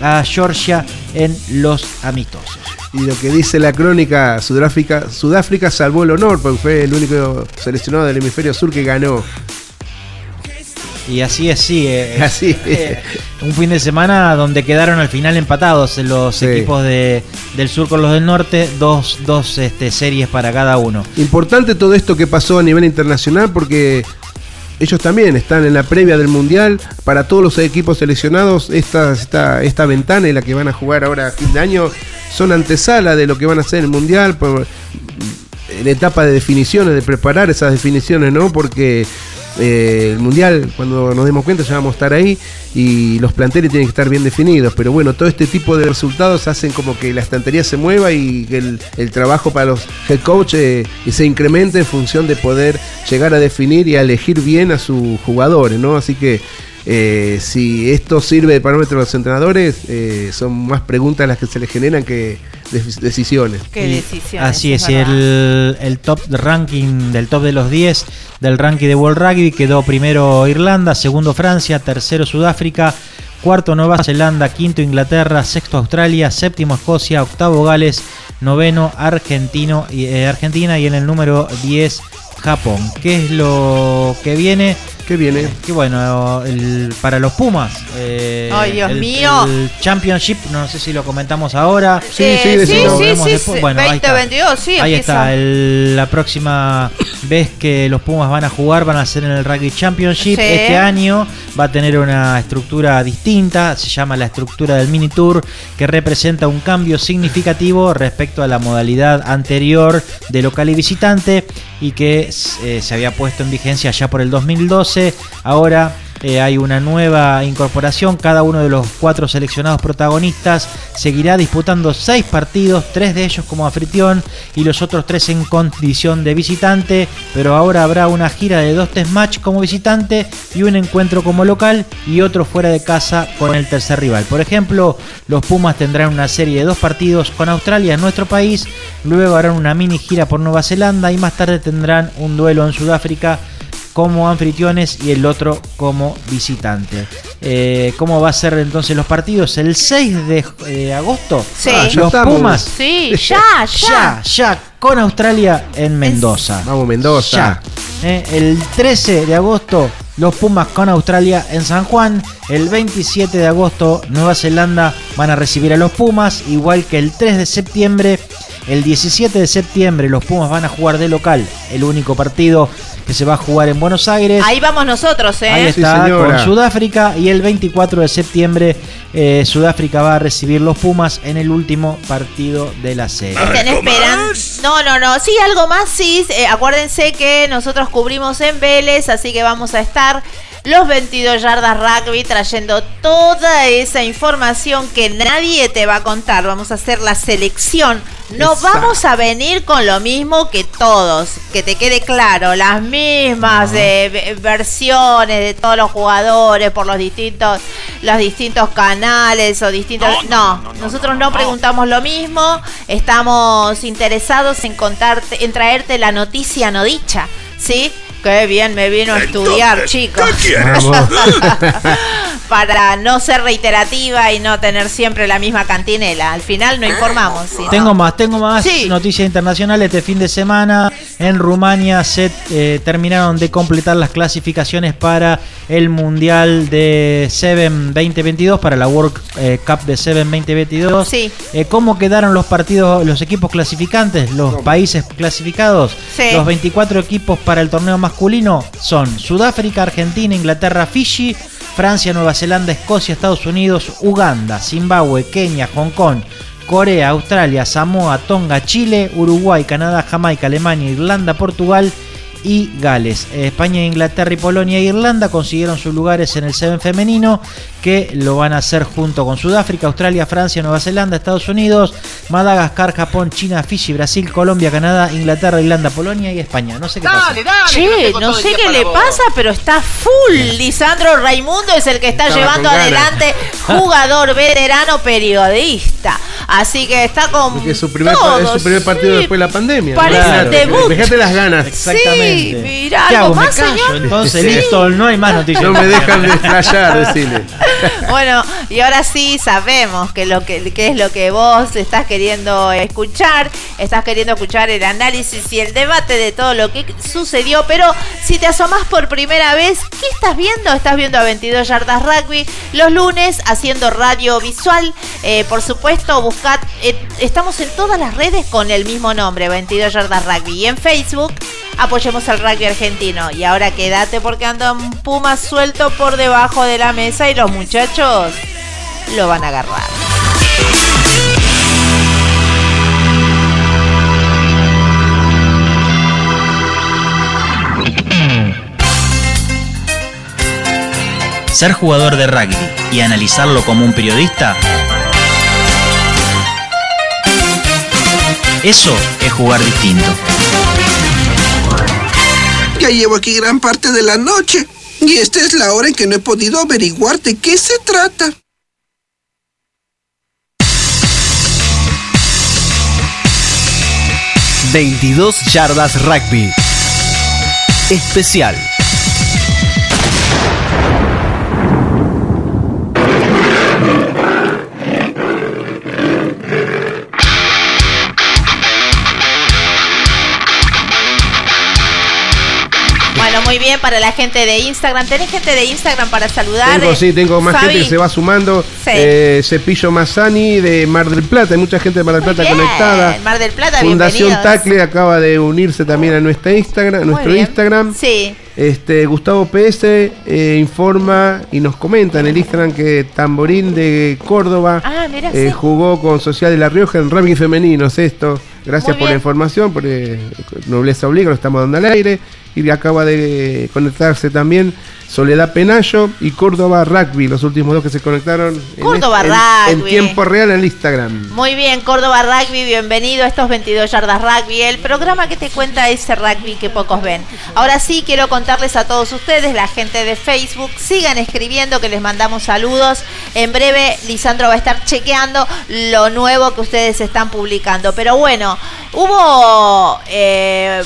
a Georgia en los amistosos. Y lo que dice la crónica, Sudáfrica, Sudáfrica salvó el honor porque fue el único seleccionado del hemisferio sur que ganó. Y así es, sí. eh, Así. eh, un fin de semana donde quedaron al final empatados los Sí. equipos de- del sur con los del norte, dos, dos este, series para cada uno. Importante todo esto que pasó a nivel internacional porque ellos también están en la previa del Mundial. Para todos los equipos seleccionados, esta, esta, esta ventana y la que van a jugar ahora a fin de año son antesala de lo que van a hacer en el Mundial. Por, en etapa de definiciones, de preparar esas definiciones, ¿no? Porque eh, el Mundial, cuando nos demos cuenta, ya vamos a estar ahí y los planteles tienen que estar bien definidos. Pero bueno, todo este tipo de resultados hacen como que la estantería se mueva y que el, trabajo para los head coach eh, se incremente en función de poder llegar a definir y a elegir bien a sus jugadores, ¿no? Así que eh, si esto sirve de parámetro a los entrenadores, eh, son más preguntas las que se les generan que de- decisiones. Qué Y decisiones. Así es, y el, el top de ranking del top de los 10 del ranking de World Rugby quedó primero Irlanda, segundo Francia, tercero Sudáfrica, cuarto Nueva Zelanda, quinto Inglaterra, sexto Australia, séptimo Escocia, octavo Gales, noveno Argentino, y, eh, Argentina y en el número 10 Japón. ¿Qué es lo que viene? ¿Qué viene? Que bueno, el- para los Pumas. eh, Ay, Dios el- mío. El Championship, no sé si lo comentamos ahora. Sí, sí, Eh, sí, sí, Vemos sí, Bueno, ahí está. 2022, sí, Ahí empieza. está, el- la próxima vez que los Pumas van a jugar van a ser en el Rugby Championship. Sí. Este año va a tener una estructura distinta, se llama la estructura del Mini Tour, que representa un cambio significativo respecto a la modalidad anterior de local y visitante y que eh, se había puesto en vigencia ya por el 2012. Ahora eh, hay una nueva incorporación. Cada uno de los cuatro seleccionados protagonistas seguirá disputando seis partidos, tres de ellos como anfitrión y los otros tres en condición de visitante. Pero ahora habrá una gira de dos test match como visitante y un encuentro como local y otro fuera de casa con el tercer rival. Por ejemplo, los Pumas tendrán una serie de dos partidos con Australia en nuestro país, luego harán una mini gira por Nueva Zelanda y más tarde tendrán un duelo en Sudáfrica como anfitriones y el otro como visitante. Eh, ¿Cómo va a ser entonces los partidos? El 6 de eh, agosto, Sí. Ah, ya los estamos. Pumas Sí, ya, ya, ya. ya con Australia en Mendoza. Vamos, Mendoza. Ya. Eh, el 13 de agosto, los Pumas con Australia en San Juan. El 27 de agosto, Nueva Zelanda van a recibir a los Pumas, igual que el 3 de septiembre. El 17 de septiembre, los Pumas van a jugar de local, el único partido que se va a jugar en Buenos Aires. Ahí vamos nosotros, ¿eh? Ahí Sí, está, señora. con Sudáfrica. Y el 24 de septiembre, eh, Sudáfrica va a recibir los Pumas en el último partido de la serie. Estén esperando. No, no, no. Sí, algo más, sí. Eh, acuérdense que nosotros cubrimos en Vélez, así que vamos a estar los 22 yardas rugby trayendo toda esa información que nadie te va a contar. Vamos a hacer la selección. No Exacto. vamos a venir con lo mismo que todos, que te quede claro, las mismas eh, ve- versiones de todos los jugadores por los distintos los distintos canales o distintos no, nosotros no preguntamos lo mismo, estamos interesados en contarte en traerte la noticia no dicha, ¿sí? Qué bien me vino a estudiar, chicos. Para no ser reiterativa y no tener siempre la misma cantinela. Al final no informamos. sino- Tengo más, tengo más Sí. noticias internacionales. Este fin de semana en Rumania se eh, terminaron de completar las clasificaciones para el Mundial de Seven 2022, para la World eh, Cup de Seven 2022. Sí. Eh, ¿Cómo quedaron los partidos, los equipos clasificantes, los países clasificados? Sí. Los 24 equipos para el torneo masculino son Sudáfrica, Argentina, Inglaterra, Fiji, Francia, Nueva Zelanda, Escocia, Estados Unidos, Uganda, Zimbabue, Kenia, Hong Kong, Corea, Australia, Samoa, Tonga, Chile, Uruguay, Canadá, Jamaica, Alemania, Irlanda, Portugal y Gales. España, Inglaterra y Polonia e Irlanda consiguieron sus lugares en el Seven femenino que lo van a hacer junto con Sudáfrica, Australia, Francia, Nueva Zelanda, Estados Unidos, Madagascar, Japón, China, Fiji, Brasil, Colombia, Canadá, Inglaterra, Irlanda, Polonia y España. No sé qué pasa. Che, no sé qué le pasa, pero está full. Lisandro Raimundo es el que está Estaba llevando adelante, jugador, veterano, periodista. Así que está con Porque es su primer, pa- es todo, su primer partido sí. después de la pandemia. Parece Claro. debut. Fíjate las ganas. Exactamente. Sí, mirá, ¿Qué algo hago? ¿Me más, callo? señor? Entonces, Sí. listo, no hay más noticias. No me dejan de decirle. Bueno, y ahora sí sabemos que lo que, es lo que vos estás queriendo escuchar. Estás queriendo escuchar el análisis y el debate de todo lo que sucedió. Pero si te asomás por primera vez, ¿qué estás viendo? Estás viendo a 22 Yardas Rugby los lunes haciendo radio visual. Eh, por supuesto, buscad. eh, estamos en todas las redes con el mismo nombre, 22 Yardas Rugby. Y en Facebook apoyemos al rugby argentino. Y ahora quédate porque anda un puma suelto por debajo de la mesa y los muchachos lo van a agarrar. Ser jugador de rugby y analizarlo como un periodista, eso es jugar distinto. Ya llevo aquí gran parte de la noche. Y esta es la hora en que no he podido averiguar de qué se trata. ...22 yardas rugby... ...especial... Bueno, muy bien para la gente de Instagram. ¿Tenés gente de Instagram para saludar? Tengo, sí, tengo más Fabi? gente que se va sumando. Sí. Eh, Cepillo Mazzani de Mar del Plata. Hay mucha gente de Mar del Plata Bien, conectada. Mar del Plata, Fundación. Tacle acaba de unirse también a nuestra Instagram, nuestro bien. Instagram. Sí. Este, Gustavo PS eh, informa y nos comenta en el Instagram que Tamborín de Córdoba Ah, mira, eh, sí. jugó con Social de La Rioja en rugby femenino. Es esto. Gracias por la información, por eh, nobleza obliga, lo estamos dando al aire. Y acaba de conectarse también Soledad Penayo y Córdoba Rugby, los últimos dos que se conectaron en Córdoba este- en- en, tiempo real en el Instagram. Muy bien, Córdoba Rugby, bienvenido a estos 22 Yardas Rugby, el programa que te cuenta ese rugby que pocos ven. Ahora sí, quiero contarles a todos ustedes, la gente de Facebook, sigan escribiendo que les mandamos saludos. En breve, Lisandro va a estar chequeando lo nuevo que ustedes están publicando. Pero bueno, hubo... eh,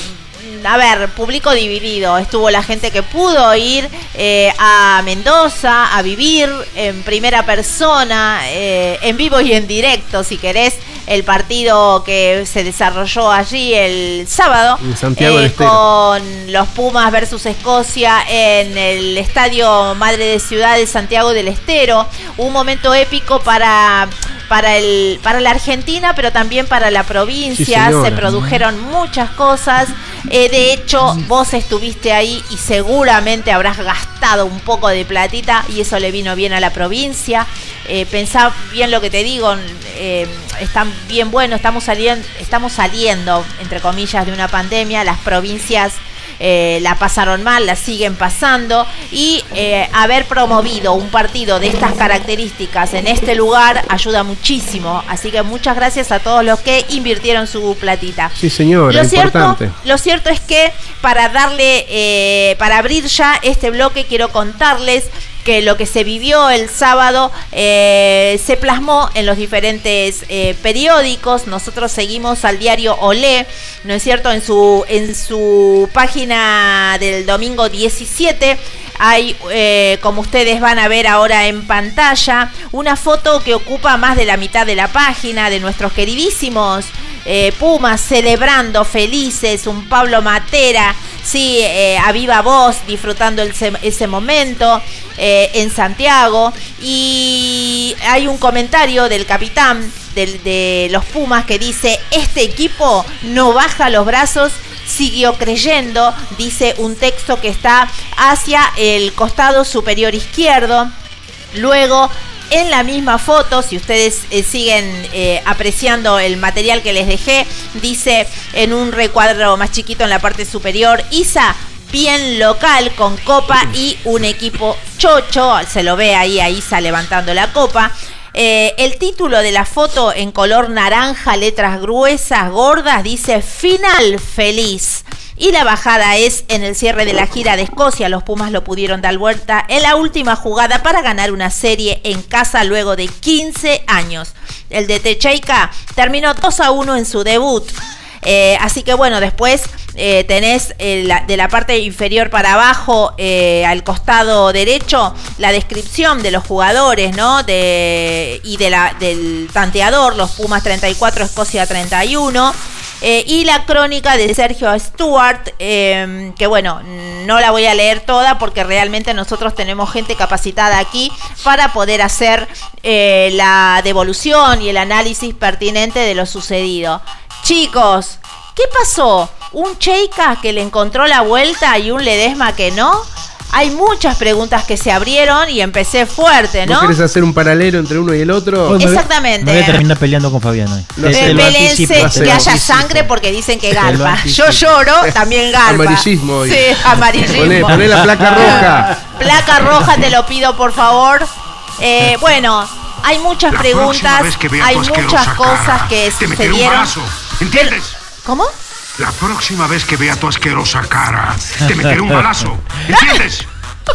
a ver, público dividido. Estuvo la gente que pudo ir eh, a Mendoza a vivir en primera persona, eh, en vivo y en directo, si querés, el partido que se desarrolló allí el sábado. Eh, con los Pumas versus Escocia en el Estadio Madre de Ciudad de Santiago del Estero. Un momento épico para, para, el, para la Argentina, pero también para la provincia. Se produjeron muchas cosas. Eh, de hecho, vos estuviste ahí y seguramente habrás gastado un poco de platita y eso le vino bien a la provincia. Eh, pensá bien lo que te digo, eh, están bien bueno, estamos saliendo, estamos saliendo, entre comillas, de una pandemia, las provincias eh, la pasaron mal, la siguen pasando y eh, haber promovido un partido de estas características en este lugar ayuda muchísimo. Así que muchas gracias a todos los que invirtieron su platita. Sí, señora, Lo cierto, lo cierto es que para darle, eh, para abrir ya este bloque, quiero contarles que lo que se vivió el sábado eh, se plasmó en los diferentes eh, periódicos. Nosotros seguimos al diario Olé, ¿no es cierto? En su, en su página del domingo 17 hay, eh, como ustedes van a ver ahora en pantalla, una foto que ocupa más de la mitad de la página de nuestros queridísimos eh, Pumas celebrando felices, un Pablo Matera, sí, eh, a viva voz, disfrutando ese momento en Santiago. Y hay un comentario del capitán de los Pumas que dice, este equipo no baja los brazos. Siguió creyendo, dice un texto que está hacia el costado superior izquierdo. Luego En la misma foto, si ustedes eh, siguen eh, apreciando el material que les dejé, dice en un recuadro más chiquito en la parte superior, Isa bien local con copa y un equipo chocho, se lo ve ahí a Isa levantando la copa. Eh, el título de la foto en color naranja, letras gruesas, gordas, dice Final Feliz. Y la bajada es en el cierre de la gira de Escocia. Los Pumas lo pudieron dar vuelta en la última jugada para ganar una serie en casa luego de 15 años. El de Techeika terminó 2 a 1 en su debut. Eh, así que bueno, después eh, tenés eh, de la parte inferior para abajo, al costado derecho, la descripción de los jugadores, ¿no? De, y de la, del tanteador, los Pumas 34, Escocia 31. eh, y la crónica de Sergio Stewart, eh, que bueno, no la voy a leer toda porque realmente nosotros tenemos gente capacitada aquí para poder hacer la devolución y el análisis pertinente de lo sucedido. Chicos, ¿qué pasó? ¿Un Cheika que le encontró la vuelta y un Ledesma que no? Hay muchas preguntas que se abrieron y empecé fuerte, ¿Vos ¿no? querés hacer un paralelo entre uno y el otro? Hoy me voy- Exactamente. Me voy a terminar peleando con Fabián hoy. No Eh, te que haya sangre porque dicen que garpa. Yo lloro, también garpa. Amarillismo hoy. Sí, amarillismo. Poné, poné la placa roja. Placa roja, te lo pido por favor. Eh, bueno, hay muchas La preguntas, próxima vez que vea hay muchas cosas cara, que te un sucedieron. balazo, ¿Entiendes? ¿Cómo? La próxima vez que vea tu asquerosa cara, te meteré un balazo. ¿Entiendes?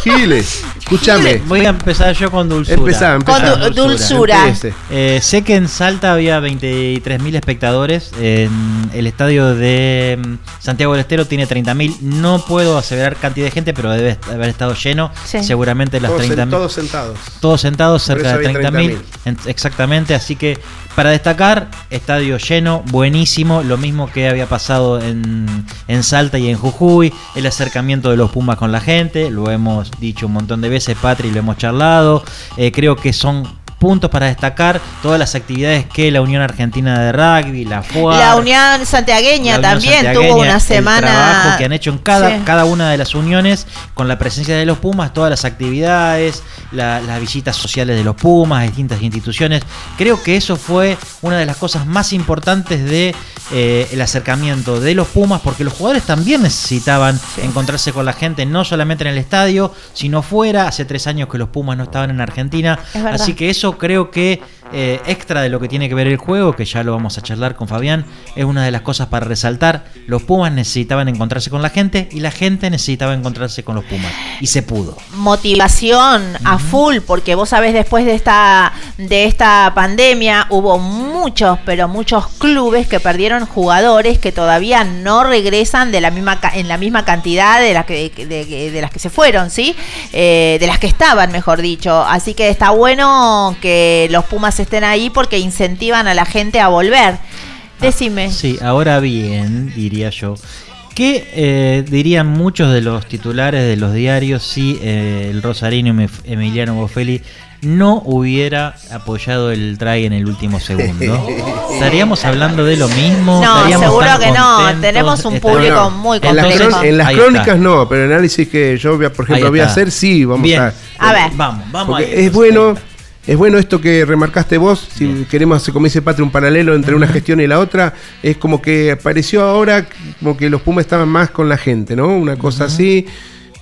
Giles, escúchame. Voy a empezar yo con dulzura. Empezá, empezá. Con du- dulzura. Eh, sé que en Salta había 23.000 espectadores. En el estadio de mm, Santiago del Estero tiene 30.000. No puedo aseverar cantidad de gente, pero debe haber estado lleno. Sí. Seguramente las Todos, 30.000. todos sentados. Todos sentados, cerca de había 30.000. 30.000. En- Exactamente, así que para destacar, estadio lleno, buenísimo, lo mismo que había pasado en, en Salta y en Jujuy, el acercamiento de los Pumas con la gente, lo hemos dicho un montón de veces, Patri, lo hemos charlado, Eh, creo que son puntos para destacar todas las actividades que la Unión Argentina de Rugby, la FUA, La Unión Santiagueña la Unión también Santiagueña, tuvo una el semana. trabajo que han hecho en cada, Sí. cada una de las uniones con la presencia de los Pumas, todas las actividades, la- las visitas sociales de los Pumas, distintas instituciones. Creo que eso fue una de las cosas más importantes de eh, el acercamiento de los Pumas, porque los jugadores también necesitaban encontrarse con la gente, no solamente en el estadio, sino fuera. Hace tres años que los Pumas no estaban en Argentina, así que eso creo que eh, extra de lo que tiene que ver el juego, que ya lo vamos a charlar con Fabián, es una de las cosas para resaltar. Los Pumas necesitaban encontrarse con la gente y la gente necesitaba encontrarse con los Pumas. Y se pudo. motivación a full, porque vos sabés, después de esta, de esta pandemia hubo muchos, pero muchos clubes que perdieron jugadores que todavía no regresan de la misma en la misma cantidad de las que, de, de las que se fueron, ¿sí? Eh, de las que estaban, mejor dicho. Así que está bueno que los Pumas estén ahí porque incentivan a la gente a volver. Decime. Sí, ahora bien, diría yo. ¿Qué eh, dirían muchos de los titulares de los diarios si eh, el rosarino Em- Emiliano Boffelli no hubiera apoyado el try en el último segundo? ¿Estaríamos hablando de lo mismo? No, ¿Estaríamos seguro que no. Tenemos un público No, muy en las, complejo. en las crónicas está. no, pero el análisis que yo, voy a- por ejemplo, voy a hacer, sí, vamos Bien. a... A ver. Vamos, vamos Porque ahí, es bueno, ahí. Es bueno esto que remarcaste vos, si queremos hacer, como dice Patri, un paralelo entre una gestión y la otra, es como que apareció ahora como que los Pumas estaban más con la gente, ¿no? Una cosa así,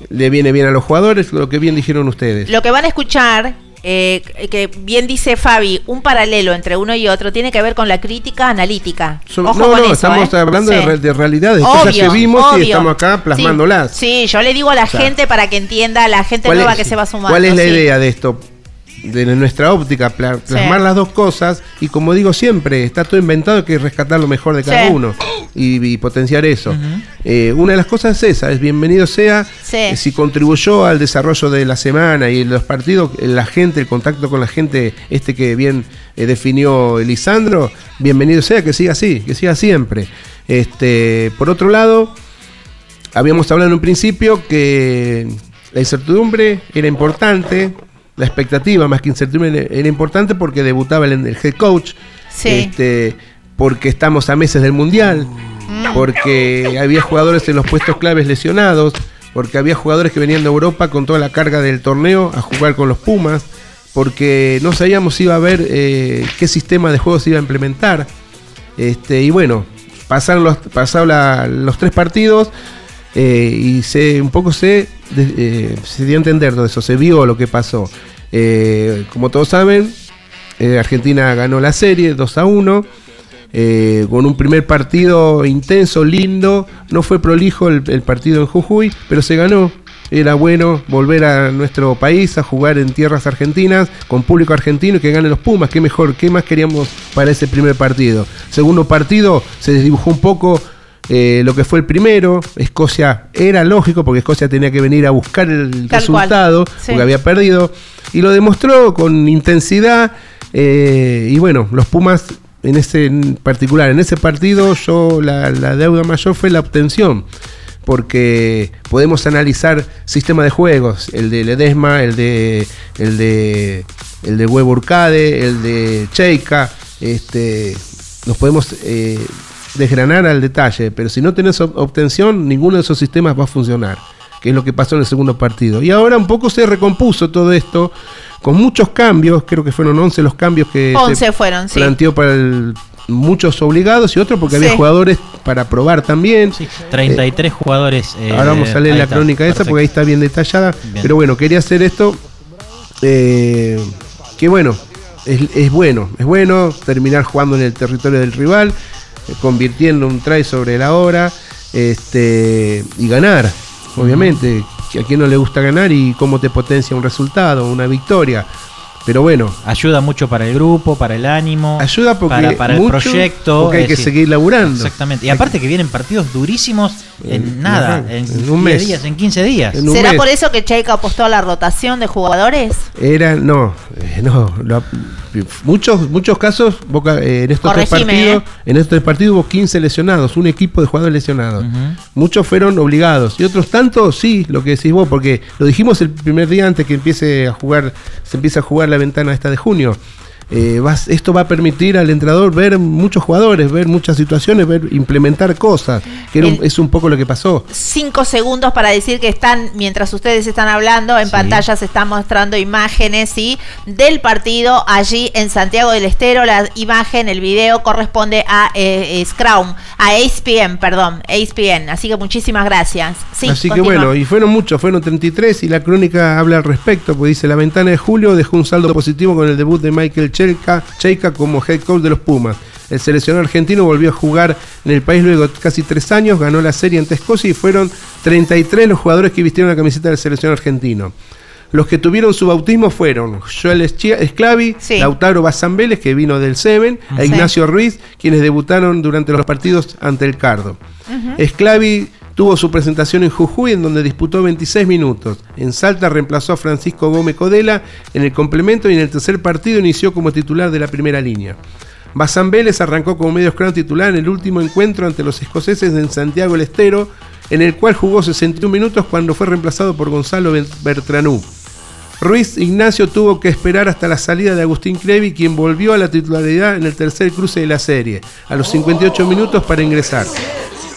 le viene bien a los jugadores, lo que bien dijeron ustedes. Lo que van a escuchar, eh, que bien dice Fabi, un paralelo entre uno y otro tiene que ver con la crítica analítica. So- Ojo no, con no, eso, estamos ¿eh? hablando de, Sí. de realidades, de cosas que Obvio, vimos y obvio. estamos acá plasmándolas. Sí, yo le digo a la sea, gente para que entienda, la gente ¿Cuál nueva es- que se va sumando. ¿Cuál es la sí. idea de esto? De nuestra óptica, pla- plasmar las dos cosas y como digo siempre, está todo inventado, hay que rescatar lo mejor de cada Sí. uno y, y potenciar eso. Eh, una de las cosas es esa, es bienvenido sea, Sí. eh, si contribuyó al desarrollo de la semana y los partidos, eh, la gente, el contacto con la gente, este que bien eh, definió Elisandro, bienvenido sea, que siga así, que siga siempre. Este, por otro lado, habíamos hablado en un principio que la incertidumbre era importante, la expectativa más que incertidumbre era importante porque debutaba el, el head coach, Sí. este, porque estamos a meses del mundial, Mm. porque había jugadores en los puestos claves lesionados, porque había jugadores que venían de Europa con toda la carga del torneo a jugar con los Pumas. porque no sabíamos si iba a haber eh, qué sistema de juego se iba a implementar. Este, y bueno, pasaron los, pasaron la- los tres partidos eh, y se, un poco se, eh, se dio a entender todo eso, se vio lo que pasó. Eh, como todos saben, eh, Argentina ganó la serie 2 a 1. eh, con un primer partido intenso, lindo, no fue prolijo el, el partido en Jujuy, pero se ganó. Era bueno volver a nuestro país a jugar en tierras argentinas con público argentino y que ganen los Pumas. Qué mejor, qué más queríamos para ese primer partido. Segundo partido se desdibujó un poco eh, lo que fue el primero. Escocia era lógico porque Escocia tenía que venir a buscar el Tal resultado sí. porque había perdido y lo demostró con intensidad. eh, y bueno, los Pumas en ese en particular, en ese partido, yo la, la deuda mayor fue la obtención. Porque podemos analizar sistema de juegos, el de Ledesma, el de el de el de Huevo Urcade, el de Cheika, este nos podemos eh, desgranar al detalle, pero si no tenés ob- obtención, ninguno de esos sistemas va a funcionar, que es lo que pasó en el segundo partido. Y ahora un poco se recompuso todo esto, con muchos cambios, creo que fueron 11 los cambios que 11 se fueron, sí. planteó para el- muchos obligados y otros porque había Sí. jugadores para probar también. 33 jugadores. eh, Ahora vamos a leer la está, crónica esa perfecto. porque ahí está bien detallada. Bien. Pero bueno, quería hacer esto. eh, que bueno, es, es bueno, es bueno terminar jugando en el territorio del rival, eh, convirtiendo un try sobre la hora este, y ganar, obviamente. que A quien no le gusta ganar y cómo te potencia un resultado, una victoria. Pero bueno, Ayuda mucho para el grupo, para el ánimo. Ayuda porque para, para el mucho, proyecto. porque hay que decir, seguir laburando. Exactamente. Y aparte que vienen partidos durísimos en, En- nada, en- en, un 10 mes. días, en 15 días. En un ¿Será mes. por eso que Cheika apostó a la rotación de jugadores? Era, no, eh, no, lo- muchos, muchos casos, Boca, eh, en estos tres partidos, eh. en estos tres partidos hubo 15 lesionados, un equipo de jugadores lesionados. Muchos fueron obligados y otros tantos sí, lo que decís vos, porque lo dijimos el primer día antes que empiece a jugar, se empieza a jugar la ventana esta de junio. Eh, vas- esto va a permitir al entrenador ver muchos jugadores, ver muchas situaciones, ver implementar cosas, que El- es un poco lo que pasó. Cinco segundos para decir que están, mientras ustedes están hablando, en Sí. pantalla se están mostrando imágenes ¿sí? del partido allí en Santiago del Estero. La imagen, el video corresponde a eh, eh, Scrum, a ESPN, perdón, ESPN. Así que muchísimas gracias. Sí, Así que bueno, y fueron muchos, fueron 33 y la crónica habla al respecto, pues dice, la ventana de julio dejó un saldo positivo con el debut de Michael Cheika, Cheika como head coach de los Pumas. El seleccionado argentino volvió a jugar en el país luego de casi tres años, ganó la serie ante Escocia y fueron 33 los jugadores que vistieron la camiseta del seleccionado argentino. Los que tuvieron su bautismo fueron Joel Esclavi, Sí. Lautaro Bazán Vélez, que vino del Seven, e Sí. Ignacio Ruiz, quienes debutaron durante los partidos ante el Cardo. Esclavi tuvo su presentación en Jujuy, en donde disputó 26 minutos. En Salta reemplazó a Francisco Gómez Codela en el complemento y en el tercer partido inició como titular de la primera línea. Bazán arrancó como medio scrum titular en el último encuentro ante los escoceses en Santiago del Estero, en el cual jugó 61 minutos cuando fue reemplazado por Gonzalo Bertranú. Ruiz Ignacio tuvo que esperar hasta la salida de Agustín Crevi, quien volvió a la titularidad en el tercer cruce de la serie, a los 58 minutos para ingresar.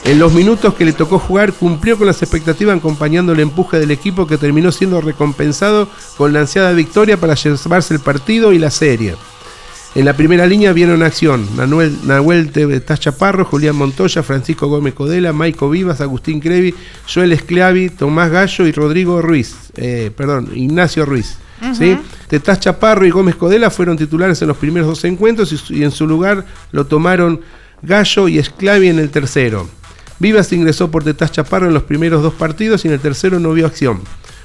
En los minutos que le tocó jugar, cumplió con las expectativas acompañando el empuje del equipo que terminó siendo recompensado con la ansiada victoria para llevarse el partido y la serie. En la primera línea vieron acción Nahuel, Nahuel Tevez Chaparro, Julián Montoya, Francisco Gómez Codela, Maico Vivas, Agustín Crevi, Joel Esclavi, Tomás Gallo y Rodrigo Ruiz. eh, perdón, Ignacio Ruiz. ¿sí? Tetaz Chaparro y Gómez Codela fueron titulares en los primeros dos encuentros y, y en su lugar lo tomaron Gallo y Esclavi en el tercero. Vivas ingresó por Tetaz Chaparro en los primeros dos partidos y en el tercero no vio acción.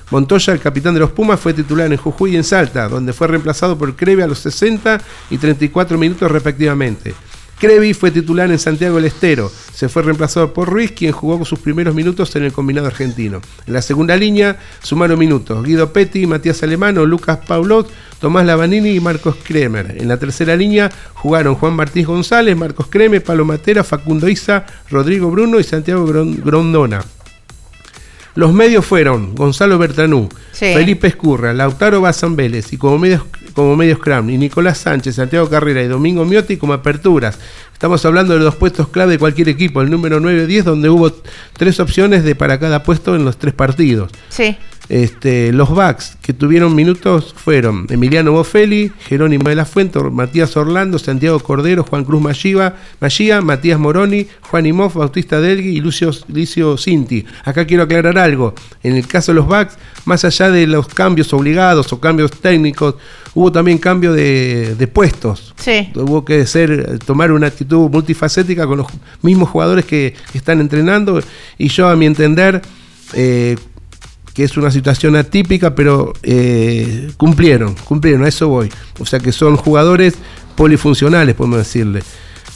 Montoya, el capitán de los Pumas, fue titular en Jujuy y en Salta, donde fue reemplazado por Crevi a los 60 y 34 minutos respectivamente. Crevi fue titular en Santiago del Estero, se fue reemplazado por Ruiz, quien jugó sus primeros minutos en el combinado argentino. En la segunda línea sumaron minutos Guido Petti, Matías Alemano, Lucas Paulot, Tomás Lavanini y Marcos Kremer. En la tercera línea jugaron Juan Martínez González, Marcos Kremer, Palo Matera, Facundo Isa, Rodrigo Bruno y Santiago Gron- Grondona. Los medios fueron Gonzalo Bertanú, Sí. Felipe Escurra, Lautaro Bazán Vélez y como medios, como medios Cram, y Nicolás Sánchez, Santiago Carrera y Domingo Miotti como aperturas. Estamos hablando de los puestos clave de cualquier equipo, el número 9 10, donde hubo tres opciones de para cada puesto en los tres partidos. Sí. Este, los backs que tuvieron minutos fueron Emiliano Bofelli, Jerónimo de la Fuente, Matías Orlando, Santiago Cordero, Juan Cruz Magia Matías Moroni, Juan Imov, Bautista Delgui y Lucio, Licio Cinti. Acá quiero aclarar algo. En el caso de los backs, más allá de los cambios obligados o cambios técnicos, hubo también cambio de, de puestos. Sí. Hubo que ser, tomar una actitud multifacética con los mismos jugadores que, que están entrenando. Y yo, a mi entender, eh, que es una situación atípica, pero eh, cumplieron, cumplieron, a eso voy. O sea que son jugadores polifuncionales, podemos decirle.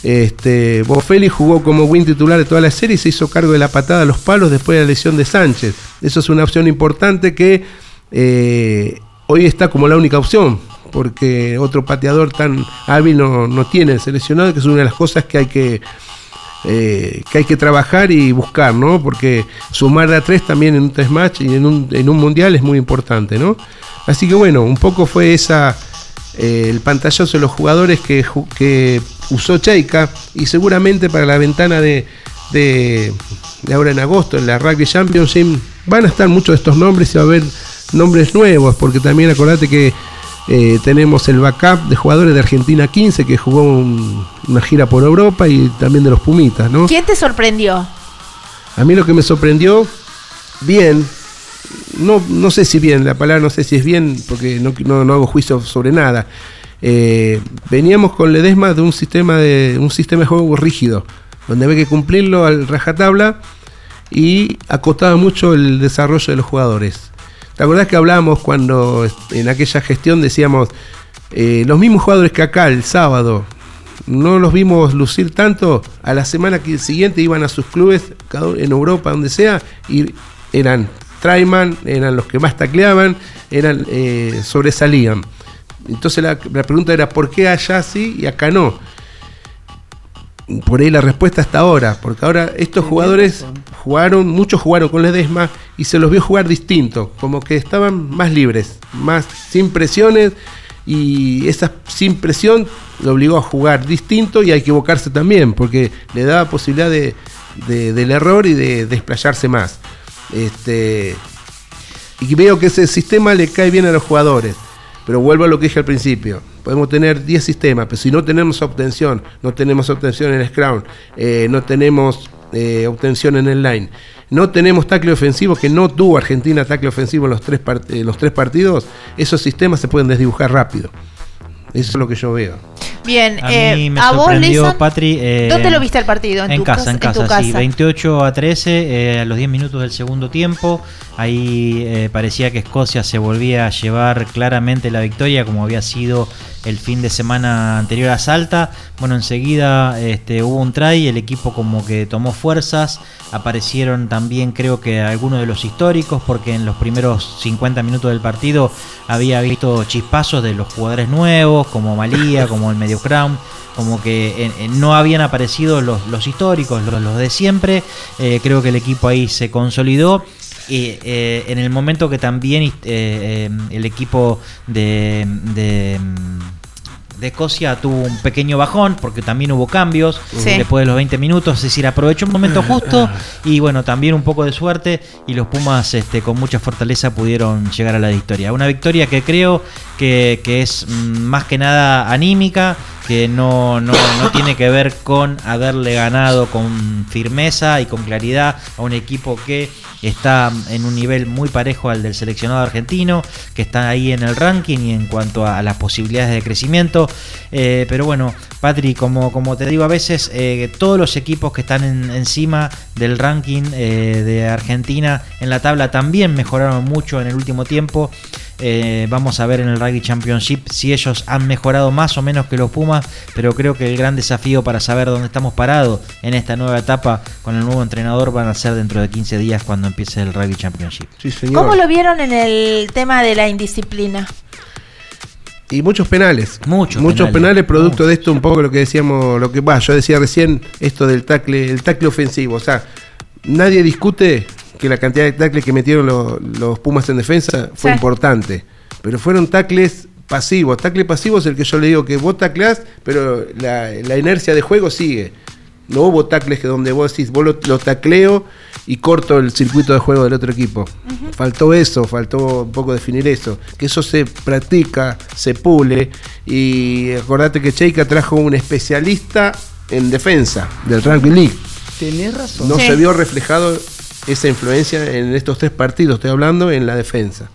Este, jugó como win titular de toda la serie y se hizo cargo de la patada a los palos después de la lesión de Sánchez. Eso es una opción importante que eh, hoy está como la única opción, porque otro pateador tan hábil no, no tiene seleccionado, que es una de las cosas que hay que eh, que hay que trabajar y buscar, ¿no? Porque sumar de a tres también en un test match y en un, en un mundial es muy importante, ¿no? Así que bueno, un poco fue esa eh, el pantallazo de los jugadores que, que usó Cheika y seguramente para la ventana de, de, de, ahora en agosto en la Rugby Championship van a estar muchos de estos nombres y va a haber nombres nuevos, porque también acordate que eh, tenemos el backup de jugadores de Argentina 15 que jugó un, una gira por Europa y también de los Pumitas, ¿no? ¿Quién te sorprendió? A mí lo que me sorprendió, bien, no, no sé si bien, la palabra no sé si es bien, porque no, no, no hago juicio sobre nada. Eh, veníamos con Ledesma de un sistema de un sistema de juego rígido, donde había que cumplirlo al rajatabla y acotaba mucho el desarrollo de los jugadores. ¿Te acordás que hablábamos cuando en aquella gestión decíamos, eh, los mismos jugadores que acá el sábado, no los vimos lucir tanto, a la semana siguiente iban a sus clubes en Europa, donde sea, y eran Traiman, eran los que más tacleaban, eran eh, sobresalían. Entonces la, la, pregunta era, ¿por qué allá sí y acá no? Por ahí la respuesta hasta ahora, porque ahora estos jugadores jugaron, muchos jugaron con Ledesma y se los vio jugar distinto, como que estaban más libres, más sin presiones y esa sin presión lo obligó a jugar distinto y a equivocarse también, porque le daba posibilidad de, de, del error y de desplayarse más. Este, y veo que ese sistema le cae bien a los jugadores. Pero vuelvo a lo que dije al principio. Podemos tener 10 sistemas, pero si no tenemos obtención, no tenemos obtención en el Scrum, eh, no tenemos eh, obtención en el line, no tenemos tackle ofensivo, que no tuvo Argentina tackle ofensivo en los tres, en los tres partidos, esos sistemas se pueden desdibujar rápido. Eso es lo que yo veo. Bien, a eh, mí me a vos, Lison, Patri. eh, ¿dónde lo viste el partido? En, tu casa, en tu casa, sí. 28 a 13, eh, a los 10 minutos del segundo tiempo. Ahí eh, parecía que Escocia se volvía a llevar claramente la victoria, como había sido el fin de semana anterior a Salta. Bueno, enseguida este, hubo un try, el equipo como que tomó fuerzas. Aparecieron también, creo que algunos de los históricos, porque en los primeros 50 minutos del partido había visto chispazos de los jugadores nuevos, como Malía, como el Medio Crown como que eh, no habían aparecido los, históricos, los, los, de siempre. Eh, creo que el equipo ahí se consolidó. Y eh, en el momento que también eh, el equipo de, de, de, Escocia tuvo un pequeño bajón, porque también hubo cambios Sí. después de los 20 minutos, es decir, aprovechó un momento justo y bueno, también un poco de suerte y los Pumas este, con mucha fortaleza pudieron llegar a la victoria. Una victoria que creo que, que es mm, más que nada anímica, que no, no, no, tiene que ver con haberle ganado con firmeza y con claridad a un equipo que está en un nivel muy parejo al del seleccionado argentino, que está ahí en el ranking y en cuanto a, las posibilidades de crecimiento. Eh, pero bueno, Patri, como, como te digo a veces, eh, todos los equipos que están en, encima del ranking eh, de Argentina en la tabla también mejoraron mucho en el último tiempo. Eh, vamos a ver en el Rugby Championship si ellos han mejorado más o menos que los Pumas, pero creo que el gran desafío para saber dónde estamos parados en esta nueva etapa con el nuevo entrenador van a ser dentro de 15 días cuando empiece el Rugby Championship. Sí, señor. ¿Cómo lo vieron en el tema de la indisciplina? Y muchos penales. Muchos, muchos penales, producto de esto, un poco lo que decíamos, lo que va, yo decía recién, esto del tackle, el tackle ofensivo. O sea, nadie discute que la cantidad de tackles que metieron los, los Pumas en defensa fue Sí. importante. Pero fueron tackles pasivos. Tackle pasivo es el que yo le digo que vos tacleás, pero la, la inercia de juego sigue. No hubo tacles que donde vos decís, vos lo, lo tacleo y corto el circuito de juego del otro equipo. Faltó eso, faltó un poco definir eso. Que eso se practica, se pule. Y acordate que Cheika trajo un especialista en defensa del Rugby League. Tenés razón. No Sí. se vio reflejado esa influencia en estos tres partidos, estoy hablando en la defensa.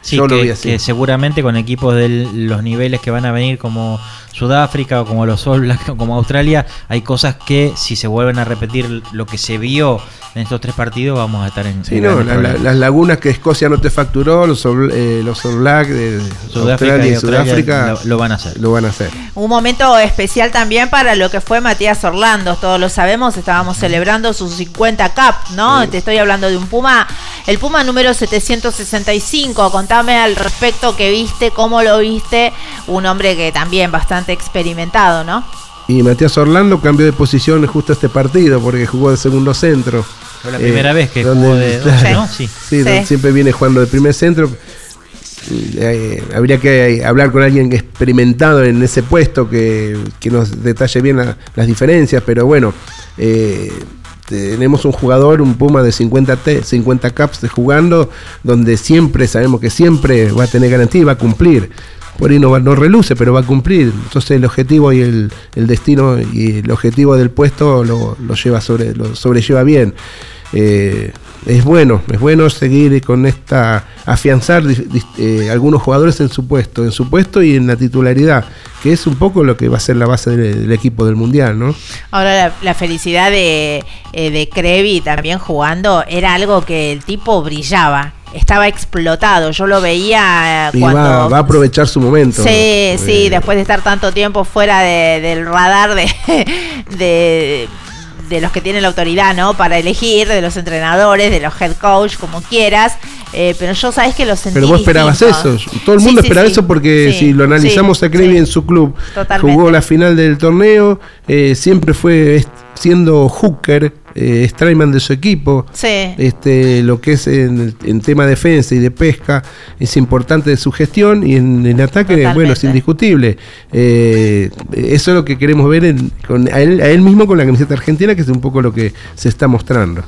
Sí, Yo lo vi que, así. que seguramente con equipos de los niveles que van a venir como Sudáfrica o como los All Blacks o como Australia, hay cosas que si se vuelven a repetir lo que se vio en estos tres partidos vamos a estar en, Sí, en no, grandes la- las lagunas que Escocia no te facturó, los All, eh, los All Black de Sudáfrica Australia y Australia Sudáfrica lo- lo van a hacer. Lo van a hacer. Un momento especial también para lo que fue Matías Orlando, todos lo sabemos, estábamos celebrando sus 50 Cup, ¿no? Te estoy hablando de un Puma, el Puma número 765, contame al respecto que viste, cómo lo viste, un hombre que también bastante experimentado, ¿no? Y Matías Orlando cambió de posición justo este partido porque jugó de segundo centro. Eh, Fue la primera vez que donde- jugó de doce, ¿no? Sí. Sí, donde Sí. siempre viene jugando de primer centro. Eh, habría que hablar con alguien experimentado en ese puesto que, que nos detalle bien la- las diferencias, pero bueno, eh, tenemos un jugador, un Puma de 50, T, 50 caps de jugando, donde siempre sabemos que siempre va a tener garantía y va a cumplir. Por ahí no, no reluce, pero va a cumplir. Entonces el objetivo y el, destino y el objetivo del puesto lo, lleva sobre, lo sobrelleva bien. Eh, es bueno, es bueno seguir con esta, afianzar eh, algunos jugadores en su puesto, en su puesto y en la titularidad, que es un poco lo que va a ser la base del, equipo del Mundial, ¿no? Ahora la, la felicidad de, eh, de Crevi también jugando era algo que el tipo brillaba, estaba explotado, yo lo veía Y cuando... va, va a aprovechar su momento. Sí, sí, Eh, después de estar tanto tiempo fuera de- del radar de, de, de los que tienen la autoridad, ¿no? Para elegir, de los entrenadores, de los head coach, como quieras. Eh, pero yo sabes que lo sentí Pero vos esperabas eso. Todo el mundo Sí, esperaba sí. eso porque Sí, si lo analizamos a Crevi en su club, Totalmente. jugó la final del torneo, eh, siempre fue siendo hooker, eh, Strayman de su equipo. Sí. Este, lo que es en, en tema defensa y de pesca es importante de su gestión y en ataque, bueno, es indiscutible. Eh, eso es lo que queremos ver en- con, a, él, a él mismo con la camiseta argentina, que es un poco lo que se está mostrando.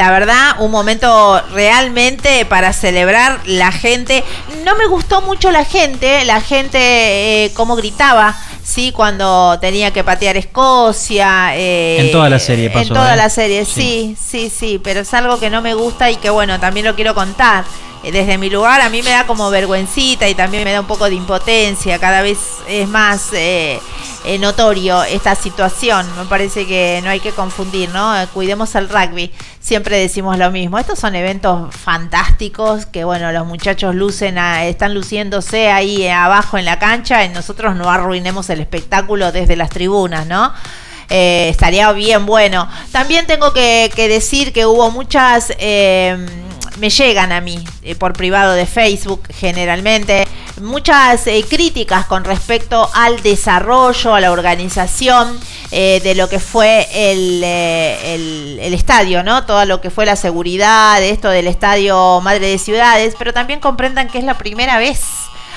La verdad, un momento realmente para celebrar la gente. No me gustó mucho la gente, la gente eh, cómo gritaba, sí, cuando tenía que patear Escocia. eh, En toda la serie pasó, En toda ¿eh? la serie, sí, sí, sí, pero es algo que no me gusta y que bueno, también lo quiero contar. Eh, Desde mi lugar a mí me da como vergüencita y también me da un poco de impotencia. Cada vez es más eh, eh, notorio esta situación. Me parece que no hay que confundir, ¿no? Cuidemos el rugby. Siempre decimos lo mismo. Estos son eventos fantásticos que, bueno, los muchachos lucen, a- están luciéndose ahí abajo en la cancha y nosotros no arruinemos el espectáculo desde las tribunas, ¿no? Estaría bien bueno. También tengo que, que decir que hubo muchas, eh, me llegan a mí eh, por privado de Facebook generalmente, muchas eh, críticas con respecto al desarrollo, a la organización eh, de lo que fue el, eh, el, el estadio, ¿no? Todo lo que fue la seguridad, esto del estadio Madre de Ciudades, pero también comprendan que es la primera vez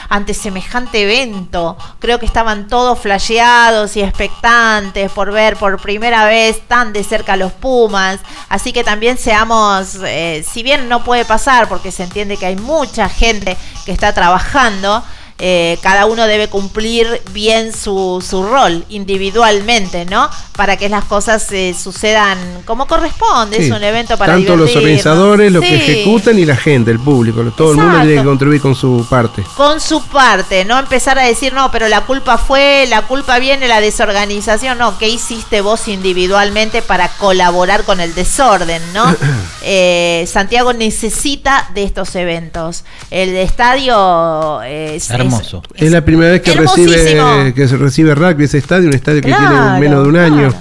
ante semejante evento. Creo que estaban todos flasheados y expectantes por ver por primera vez tan de cerca a los Pumas. Así que también seamos, eh, si bien no puede pasar porque se entiende que hay mucha gente que está trabajando, eh, cada uno debe cumplir bien su, su rol individualmente, ¿no? Para que las cosas eh, sucedan como corresponde. Sí, es un evento para Tanto los organizadores, los que ejecutan y la gente, el público. Todo el mundo tiene que contribuir con su parte. con su parte, no empezar a decir, no, pero la culpa fue, la culpa viene la desorganización, no, ¿qué hiciste vos individualmente para colaborar con el desorden, no? Eh, Santiago necesita de estos eventos. El estadio es, Hermoso. Es la primera vez que recibe que se recibe rugby ese estadio, un estadio que tiene menos de un año.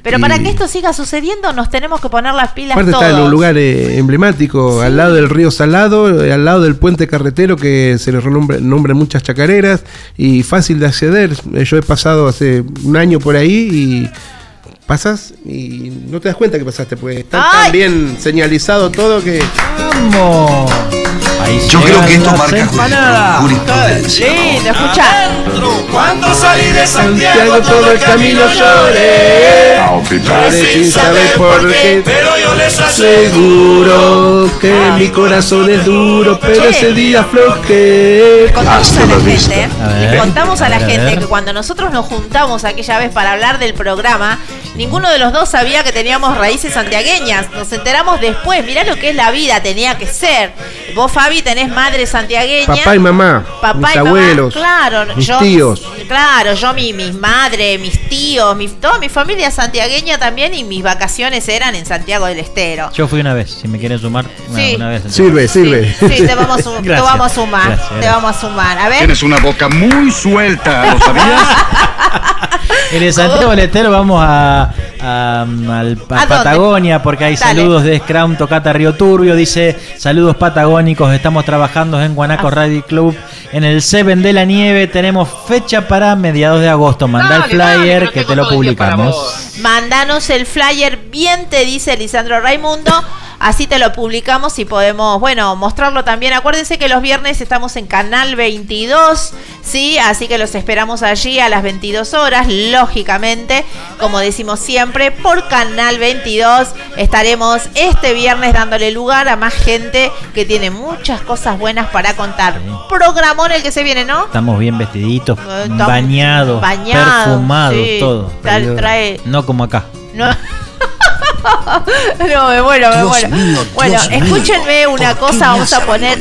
Pero Y- para que esto siga sucediendo nos tenemos que poner las pilas Aparte todos. está en un lugar eh, emblemático, al lado del río Salado, eh, al lado del puente carretero que se le renombre- nombran muchas chacareras y fácil de acceder. Eh, Yo he pasado hace un año por ahí y pasas y no te das cuenta que pasaste, pues está ¡Ay! tan bien señalizado todo que... ¡Vamos! Yo creo que esto marca jurisprudencia. Lindo, escucha. Cuando salí de Santiago todo el camino lloré. Lloré sin saber por qué. Pero yo les Seguro que mi corazón es duro, pero ese día aflojé. Contamos a la gente, ver. contamos a la gente que cuando nosotros nos juntamos aquella vez para hablar del programa, ninguno de los dos sabía que teníamos raíces santiagueñas. Nos enteramos después. Mirá lo que es la vida, tenía que ser. Vos, Fabi, tenés madre santiagueña. Papá y mamá, Papá mis y mamá, abuelos, claro, mis yo, tíos. Claro, yo, mi, mis madre, mis tíos, mi, toda mi familia santiagueña también y mis vacaciones eran en Santiago del Estero. Yo fui una vez, si me quieren sumar, una, Sí. una vez. Sirve, sirve. Sí, te vamos, a su- te Gracias. vamos a sumar, Gracias, te vamos a sumar. A ver. Tienes una boca muy suelta, ¿lo sabías? En el Santiago del Estero vamos a, a- al- a ¿A dónde? Patagonia porque hay Dale. saludos de Scrum Tocata Río Turbio. Dice saludos patagónicos. Estamos trabajando en Ah. Guanaco Radio Club. En el Seven de la Nieve tenemos fecha para mediados de agosto. Manda el flyer que te lo publicamos. Mandanos el flyer, bien te dice Lisandro Raimundo. Así te lo publicamos y podemos, bueno, mostrarlo también. Acuérdense que los viernes estamos en Canal 22, ¿sí? Así que los esperamos allí a las 22 horas, lógicamente, como decimos siempre, por Canal 22 estaremos este viernes dándole lugar a más gente que tiene muchas cosas buenas para contar. Programón el que se viene, ¿no? Estamos bien vestiditos, bañados, bañados, perfumados, sí. todo. Trae- No como acá. No. no, me muero, me Dios muero. mío, bueno, Dios mío. escúchenme una ¿Por qué cosa, vamos a poner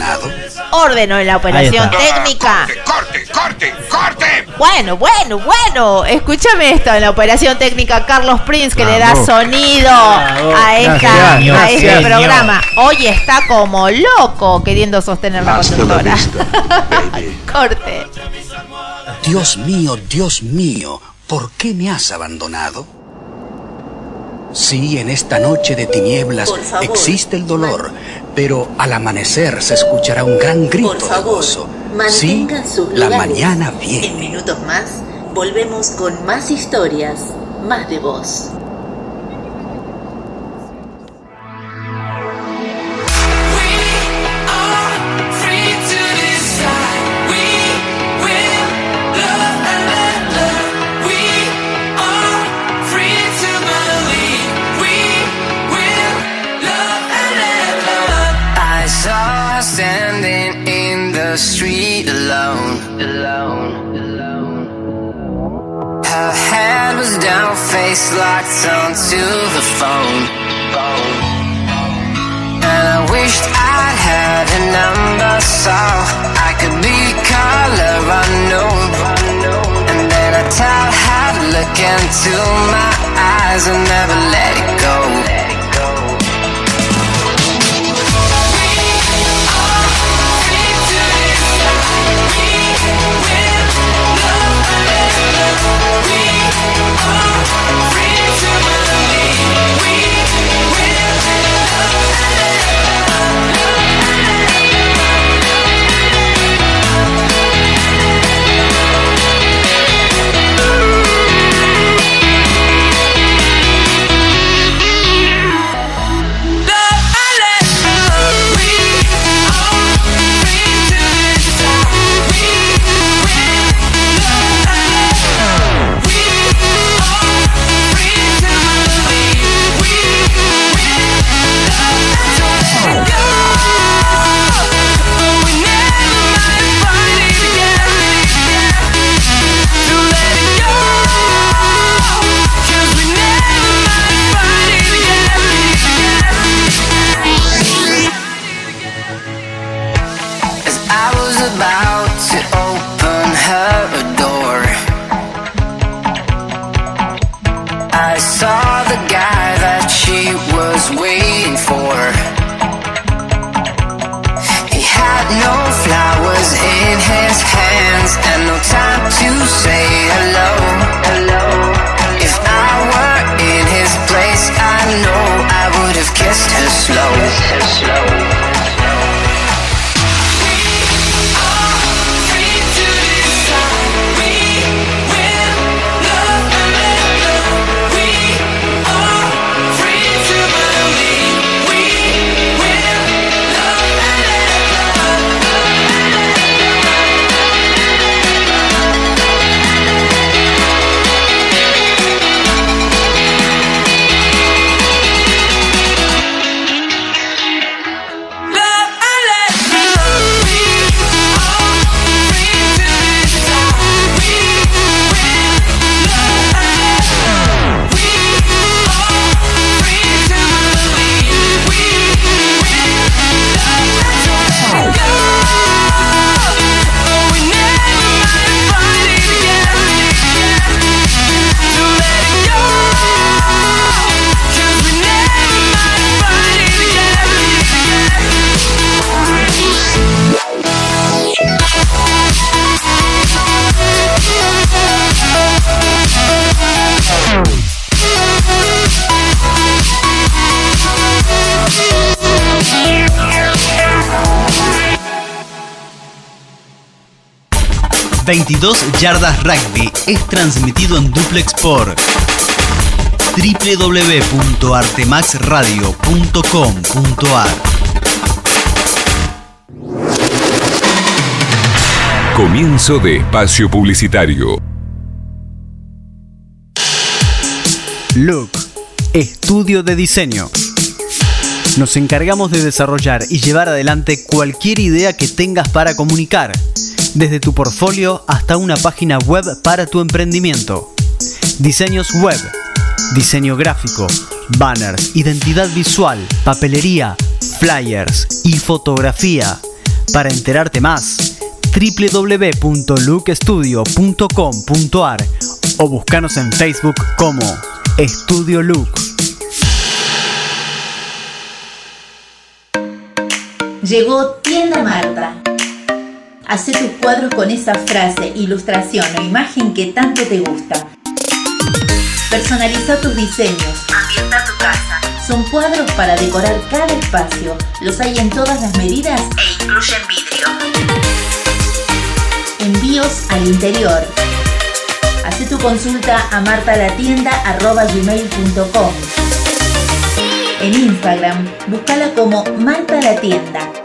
orden en la operación técnica. ¡Corte, corte, corte! Bueno, bueno, bueno, escúchame esto en la operación técnica Carlos Prince que le da sonido Bravo. a, esta, a este programa. Hoy está como loco queriendo sostener la conductora. Corte. Dios mío, Dios mío, ¿por qué me has abandonado? Sí, en esta noche de tinieblas existe el dolor, pero al amanecer se escuchará un gran grito Por de favor, gozo. Sí, sus la mañana viene. En minutos más, volvemos con más historias, más de voz. Standing in the street alone. Alone. Alone. Her head was down, face locked onto the phone. And I wished I'd had a number so I could be color unknown. And then I tell her to look into my eyes and never let it go. 22 Yardas Rugby es transmitido en duplex por www.artemaxradio.com.ar Comienzo de espacio publicitario. Look, estudio de diseño. Nos encargamos de desarrollar y llevar adelante cualquier idea que tengas para comunicar, desde tu portfolio una página web para tu emprendimiento. Diseños web, diseño gráfico, banners, identidad visual, papelería, flyers y fotografía. Para enterarte más, www.lookstudio.com.ar o búscanos en Facebook como Estudio Look. Llegó Tienda Marta. Hacé tus cuadros con esa frase, ilustración o imagen que tanto te gusta. Personaliza tus diseños. Ambienta tu casa. Son cuadros para decorar cada espacio. Los hay en todas las medidas e incluyen vidrio. Envíos al interior. Haz tu consulta a martalatienda.gmail.com En Instagram, búscala como Marta la Tienda.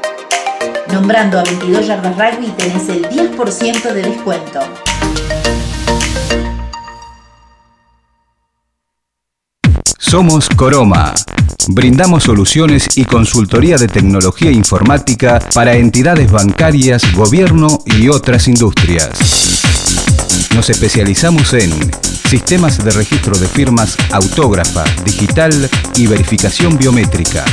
Nombrando a 22 Yardas Rugby tenés el 10% de descuento. Somos Coroma. Brindamos soluciones y consultoría de tecnología informática para entidades bancarias, gobierno y otras industrias. Nos especializamos en sistemas de registro de firmas autógrafa, digital y verificación biométrica,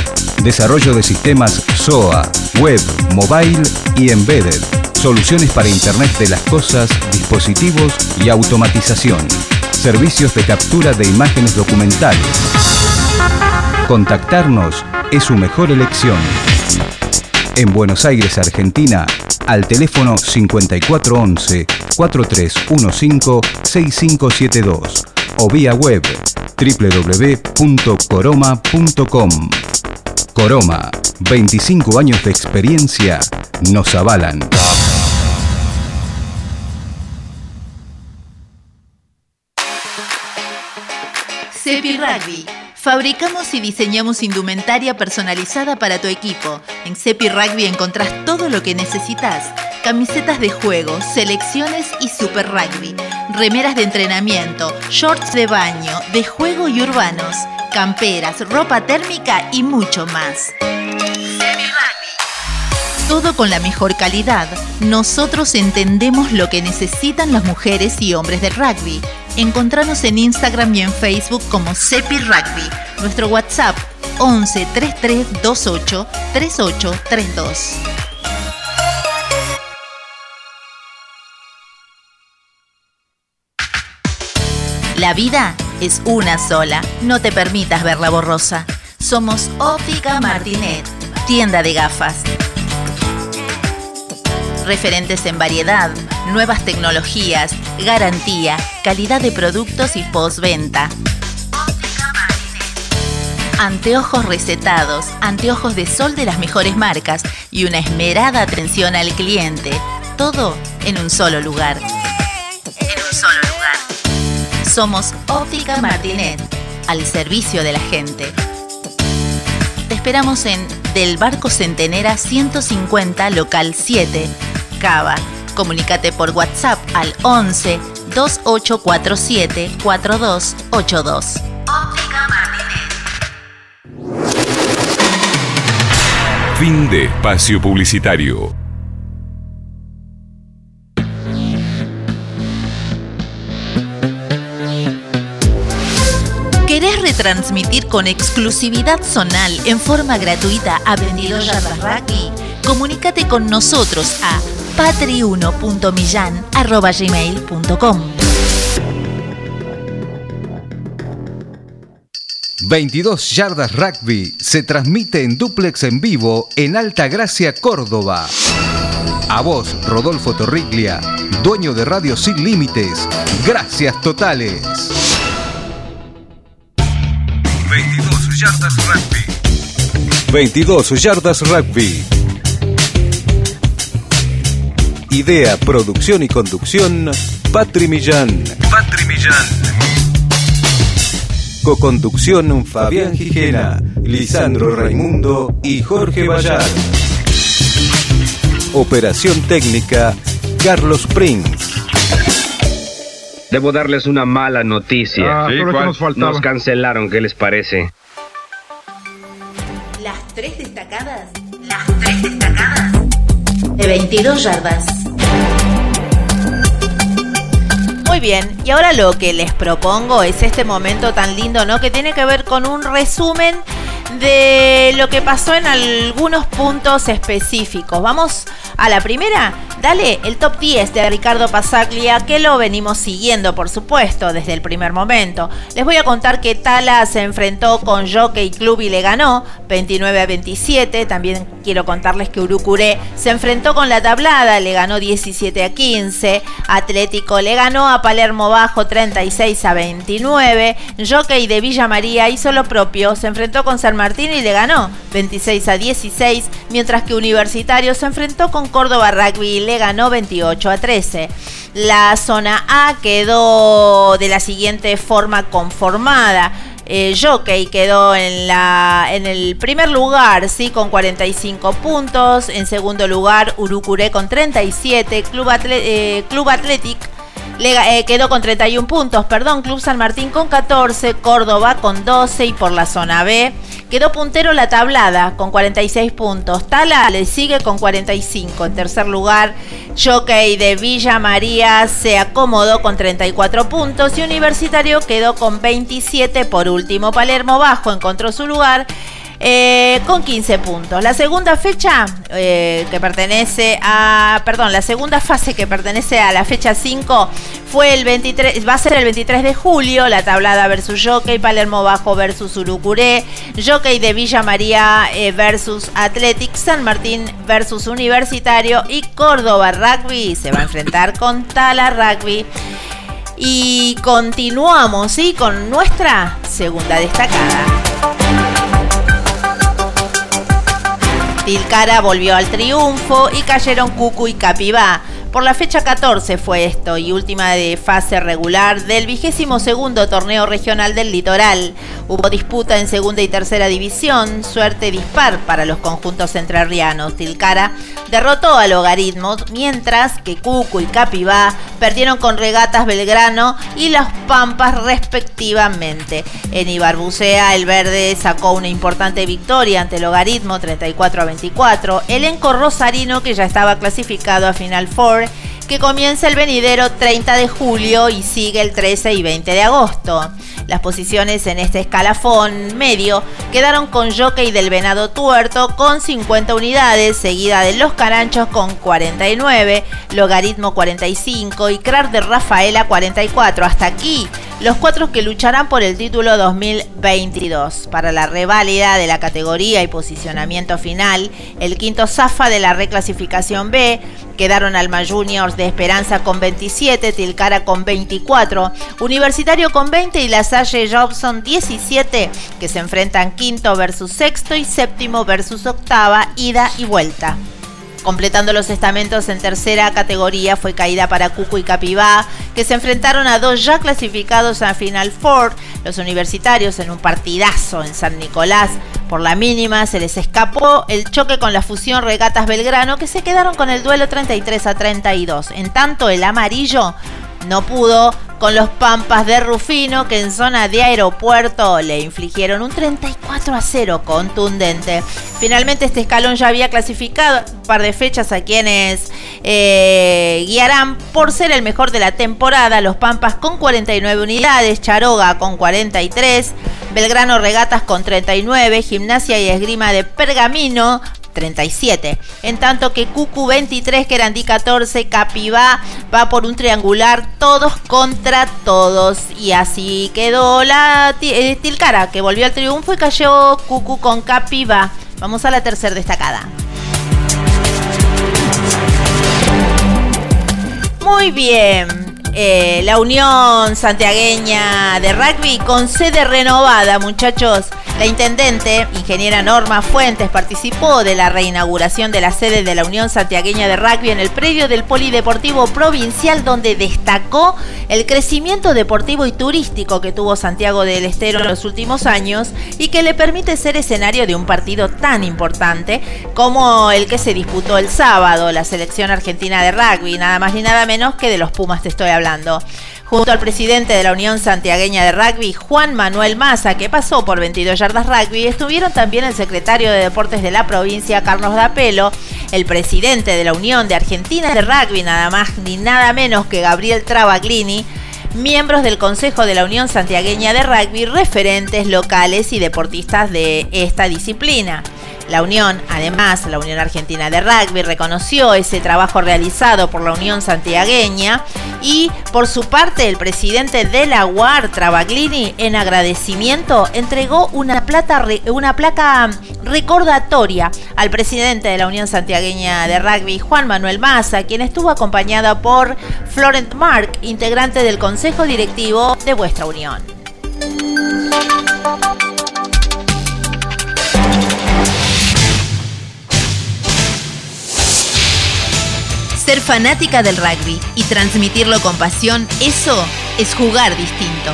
desarrollo de sistemas SOA, web, mobile y embedded, soluciones para Internet de las Cosas, dispositivos y automatización, servicios de captura de imágenes documentales. Contactarnos es su mejor elección. En Buenos Aires, Argentina, al teléfono 5411-4315-6572 o vía web www.coroma.com. Coroma, 25 años de experiencia nos avalan. Cepi Rugby. Fabricamos y diseñamos indumentaria personalizada para tu equipo. En Cepi Rugby encontrás todo lo que necesitas. Camisetas de juego, selecciones y super rugby. Remeras de entrenamiento, shorts de baño, de juego y urbanos. Camperas, ropa térmica y mucho más. Todo con la mejor calidad. Nosotros entendemos lo que necesitan las mujeres y hombres del rugby. Encontranos en Instagram y en Facebook como Cepi Rugby. Nuestro WhatsApp 11 33 28 38 32. La vida es una sola. No te permitas verla borrosa. Somos Óptica Martinet, tienda de gafas. Referentes en variedad, nuevas tecnologías, garantía, calidad de productos y postventa. Anteojos recetados, anteojos de sol de las mejores marcas y una esmerada atención al cliente. Todo en un solo lugar. En un solo lugar. Somos Óptica Martinet, al servicio de la gente. Te esperamos en Del Barco Centenera 150, local 7, Cava. Comunícate por WhatsApp al 11 2847 4282. Óptica Fin de espacio publicitario. ¿Querés retransmitir con exclusividad zonal en forma gratuita a 22 Yardas Rugby? Comunícate con nosotros a patri1.millan.gmail.com 22 Yardas Rugby se transmite en duplex en vivo en Alta Gracia, Córdoba. A vos, Rodolfo Torriglia, dueño de Radio Sin Límites. Gracias totales. 22 Yardas Rugby. 22 Yardas Rugby. Idea, producción y conducción, Patri Millán. Patri Millán. Coconducción, Fabián Gijena, Lisandro Raimundo y Jorge Bayar. Operación técnica, Carlos Prince. Debo darles una mala noticia. Ah, Sí, pero ¿qué ¿cuál? nos? Nos cancelaron, ¿qué les parece? Las tres destacadas. De 22 yardas. Muy bien, y ahora lo que les propongo es este momento tan lindo, ¿no? Que tiene que ver con un resumen de lo que pasó en algunos puntos específicos. Vamos a la primera. Dale el top 10 de Ricardo Pasaglia, que lo venimos siguiendo, por supuesto, desde el primer momento. Les voy a contar que Tala se enfrentó con Jockey Club y le ganó 29 a 27. También quiero contarles que Urucuré se enfrentó con la tablada, le ganó 17 a 15. Atlético le ganó a Palermo Bajo 36 a 29. Jockey de Villa María hizo lo propio, se enfrentó con San Martín y le ganó 26 a 16. Mientras que Universitario se enfrentó con Córdoba Rugby y le ganó 28 a 13. La zona A quedó de la siguiente forma conformada. Eh, Jockey quedó en, la, en el primer lugar, sí, con 45 puntos. En segundo lugar, Urucuré con 37. Club, eh, Club Athletic eh, quedó con 31 puntos, perdón, Club San Martín con 14, Córdoba con 12 y por la zona B quedó puntero la tablada con 46 puntos. Tala le sigue con 45. En tercer lugar, Jockey de Villa María se acomodó con 34 puntos y Universitario quedó con 27. Por último, Palermo Bajo encontró su lugar. Eh, con 15 puntos. La segunda fecha eh, que pertenece a, perdón, la segunda fase que pertenece a la fecha 5 fue el 23, va a ser el 23 de julio, la tablada versus Jockey, Palermo Bajo versus Urucuré, Jockey de Villa María eh, versus Athletic, San Martín versus Universitario y Córdoba Rugby se va a enfrentar con Tala Rugby. Y continuamos, ¿sí? Con nuestra segunda destacada. Tilcara volvió al triunfo y cayeron Cucu y Capibá. Por la fecha 14 fue esto y última de fase regular del vigésimo segundo torneo regional del litoral. Hubo disputa en segunda y tercera división, suerte dispar para los conjuntos entrerrianos. Tilcara derrotó a Logaritmos, mientras que Cucu y Capibá perdieron con Regatas Belgrano y Las Pampas respectivamente. En Ibarbucea el verde sacó una importante victoria ante Logaritmo 34 a 24. Elenco Rosarino que ya estaba clasificado a Final Four que comienza el venidero 30 de julio y sigue el 13 y 20 de agosto. Las posiciones en este escalafón medio quedaron con Jockey del Venado Tuerto con 50 unidades, seguida de Los Caranchos con 49, Logaritmo 45 y Crar de Rafaela 44. Hasta aquí los cuatro que lucharán por el título 2022. Para la reválida de la categoría y posicionamiento final, el quinto Zafa de la reclasificación B quedaron Alma Juniors de Esperanza con 27, Tilcara con 24, Universitario con 20 y La Salle Jobson 17, que se enfrentan quinto versus sexto y séptimo versus octava, ida y vuelta. Completando los estamentos en tercera categoría fue caída para Cuco y Capibá, que se enfrentaron a dos ya clasificados a Final Four. Los universitarios en un partidazo en San Nicolás. Por la mínima se les escapó el choque con la fusión Regatas Belgrano, que se quedaron con el duelo 33 a 32. En tanto, el amarillo no pudo con los Pampas de Rufino que en zona de aeropuerto le infligieron un 34 a 0 contundente. Finalmente este escalón ya había clasificado un par de fechas a quienes eh, guiarán por ser el mejor de la temporada. Los Pampas con 49 unidades, Charoga con 43, Belgrano Regatas con 39, Gimnasia y Esgrima de Pergamino 37. En tanto que Cucu 23, Querandí 14, Capibá va por un triangular, todos contra todos. Y así quedó la eh, Tilcara, que volvió al triunfo y cayó Cucu con Capibá. Vamos a la tercera destacada. Muy bien. Eh, la Unión Santiagueña de Rugby con sede renovada, muchachos. La intendente, ingeniera Norma Fuentes, participó de la reinauguración de la sede de la Unión Santiagueña de Rugby en el predio del Polideportivo Provincial, donde destacó el crecimiento deportivo y turístico que tuvo Santiago del Estero en los últimos años y que le permite ser escenario de un partido tan importante como el que se disputó el sábado, la selección argentina de rugby, nada más ni nada menos que de los Pumas te estoy hablando. Junto al presidente de la Unión Santiagueña de Rugby, Juan Manuel Maza, que pasó por 22 yardas rugby, estuvieron también el secretario de Deportes de la provincia, Carlos Dapelo, el presidente de la Unión de Argentina de Rugby, nada más ni nada menos que Gabriel Travaglini, miembros del Consejo de la Unión Santiagueña de Rugby, referentes locales y deportistas de esta disciplina. La Unión, además, la Unión Argentina de Rugby reconoció ese trabajo realizado por la Unión Santiagueña y, por su parte, el presidente de la UAR, Travaglini, en agradecimiento, entregó una, placa recordatoria al presidente de la Unión Santiagueña de Rugby, Juan Manuel Maza, quien estuvo acompañado por Florent Mark, integrante del Consejo Directivo de vuestra Unión. Ser fanática del rugby y transmitirlo con pasión, eso es jugar distinto.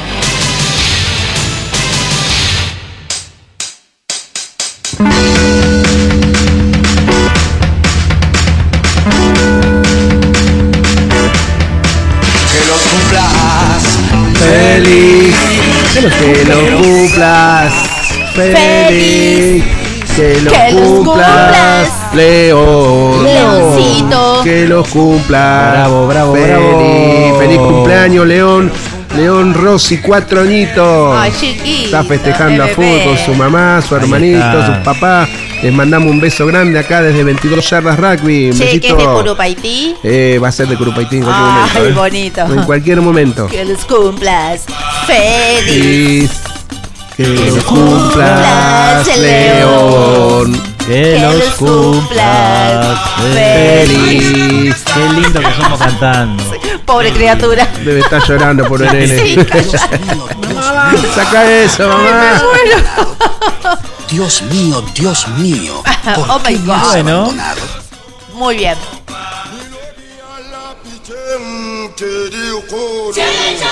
Que los cumplas Feliz, que lo cumplas. Feliz, que lo Que los cumplas. León, Leoncito. que los cumplas. Bravo, bravo, feliz, bravo. Feliz cumpleaños, León. León Rossi, cuatro añitos. Ay, chiquito, Está festejando a full con su mamá, su hermanito, su papá. Les mandamos un beso grande acá desde 22 yardas rugby. Un Che, que es de. Curupaití. Eh, va a ser de Curupaití en cualquier Ay, momento. ¿eh? bonito. En cualquier momento. Que los cumplas. Feliz. Feliz. Que los cumplas, León. Que los cumplas Feliz. Qué lindo que somos cantando. Pobre criatura. Debe estar llorando por el nene. Sí, Saca eso, mamá. Dios mío, Dios mío. ¿Por Oh qué my me has God. Bueno. abandonado? Muy bien. Qué lindo,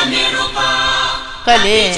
por Dios.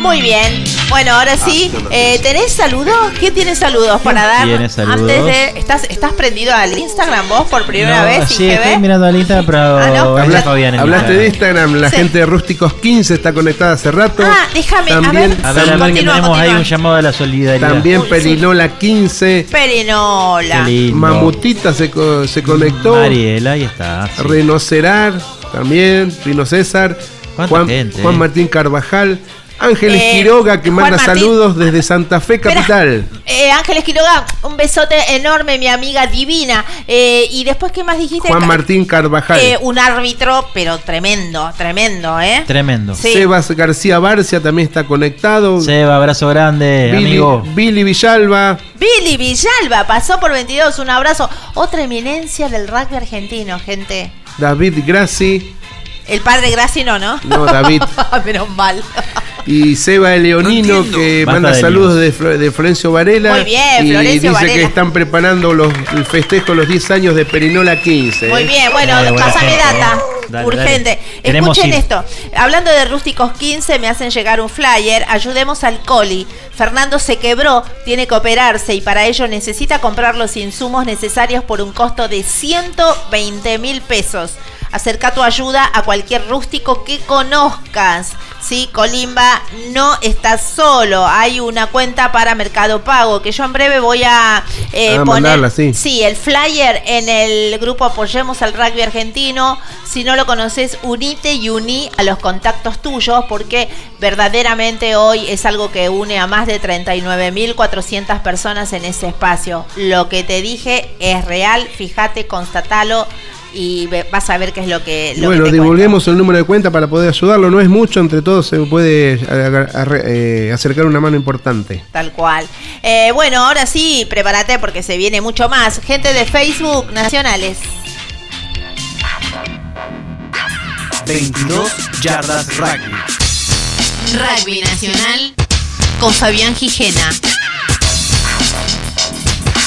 Muy bien. Bueno, ahora sí, eh, ¿tenés saludos? ¿Qué tienes saludos para dar? tiene saludos? Antes de. ¿Estás, ¿Estás prendido al Instagram vos por primera No, vez? sí, IGB? estoy mirando al Instagram, pero Ah, ¿no? está Habla- Fabián en hablaste de Instagram. La Sí. gente de Rústicos 15 está conectada hace rato. Ah, déjame, También- a ver. A ver, a ver, que Continúa, tenemos ahí un llamado a la solidaridad. También Uy, sí. Perinola 15. Perinola. Mamutita se, co- se conectó. Mariela, ahí está. sí. Renocerar también. Rino César. ¿Cuánta Juan, gente, Juan eh? Martín Carvajal. Ángeles Eh, Quiroga que manda Martín. saludos desde Santa Fe Espera. Capital. Eh, Ángeles Quiroga, un besote enorme, mi amiga divina. Eh, y después, ¿qué más dijiste? Juan Martín Carvajal. Eh, un árbitro, pero tremendo, tremendo, ¿eh? Tremendo. Sí. Sebas García Barcia también está conectado. Seba, abrazo grande, Billy, amigo. Billy Villalba. Billy Villalba pasó por 22, un abrazo. Otra eminencia del rugby argentino, gente. David Grassi. El padre Graci no, ¿no? No, David. Menos mal. Y Seba Leonino que Basta manda de saludos de, Flo- de Florencio Varela. Muy bien, y Florencio dice Varela. que están preparando los, el festejo de los 10 años de Perinola 15. Muy ¿eh? bien, bueno, Eh, gente, data. eh. Dale, urgente. dale. Escuchen esto. Hablando de Rústicos 15, me hacen llegar un flyer. Ayudemos al Coli. Fernando se quebró, tiene que operarse y para ello necesita comprar los insumos necesarios por un costo de 120 mil pesos. Acerca tu ayuda a cualquier rústico que conozcas. Sí, Colimba no está solo. Hay una cuenta para Mercado Pago que yo en breve voy a eh, Ah, poner. mandarla, sí. Sí, el flyer en el grupo Apoyemos al Rugby Argentino. Si no lo conoces, unite y uní a los contactos tuyos porque verdaderamente hoy es algo que une a más de 39.400 personas en ese espacio. Lo que te dije es real, fíjate, constatalo. Y ve- vas a ver qué es lo que... Lo bueno, que te cuento. divulguemos el número de cuenta para poder ayudarlo. No es mucho, entre todos se puede arre- eh, acercar una mano importante. Tal cual. Eh, bueno, ahora sí, prepárate porque se viene mucho más. Gente de Facebook nacionales. 22 yardas rugby. Rugby Nacional con Fabián Gijena.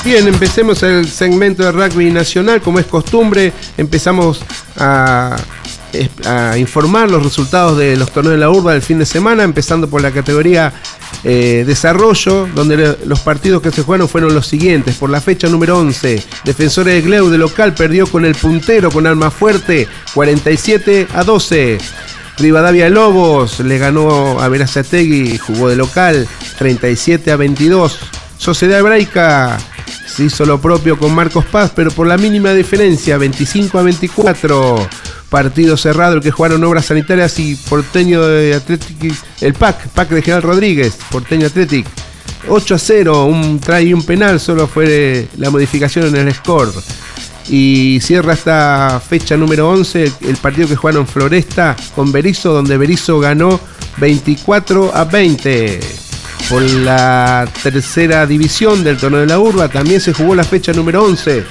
Bien, empecemos el segmento de rugby nacional. Como es costumbre, empezamos a, informar los resultados de los torneos de la urba del fin de semana, empezando por la categoría eh, desarrollo, donde los partidos que se jugaron fueron los siguientes. Por la fecha número 11, Defensores de Gleu de local perdió con el puntero con arma fuerte 47 a 12. Rivadavia Lobos le ganó a Verazategui, jugó de local 37 a 22. Sociedad Hebraica se hizo lo propio con Marcos Paz, pero por la mínima diferencia, 25 a 24. Partido cerrado el que jugaron Obras Sanitarias y Porteño de Athletic, el PAC, PAC de General Rodríguez, Porteño Athletic. 8 a 0, un try y un penal, solo fue la modificación en el score. Y cierra esta fecha número 11 el, partido que jugaron Floresta con Berizo, donde Berizo ganó 24 a 20. Por la tercera división del torneo de la urba también se jugó la fecha número 11.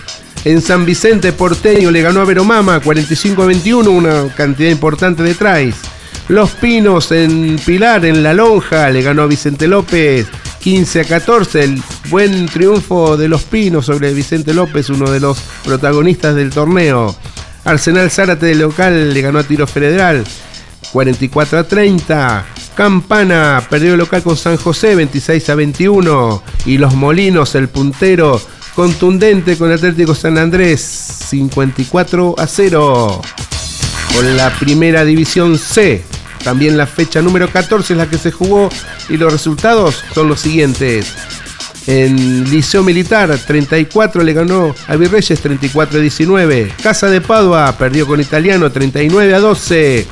En San Vicente Porteño le ganó a Veromama 45 a 21, una cantidad importante de tries. Los Pinos en Pilar, en La Lonja, le ganó a Vicente López 15 a 14. El buen triunfo de Los Pinos sobre Vicente López, uno de los protagonistas del torneo. Arsenal Zárate de local le ganó a Tiro Federal 44 a 30. Campana perdió el local con San José 26 a 21. Y Los Molinos, el puntero, contundente con Atlético San Andrés 54 a 0. Por la primera división C, también la fecha número 14 es la que se jugó y los resultados son los siguientes. En Liceo Militar 34 le ganó a Virreyes 34 a 19. Casa de Padua perdió con Italiano 39 a 12.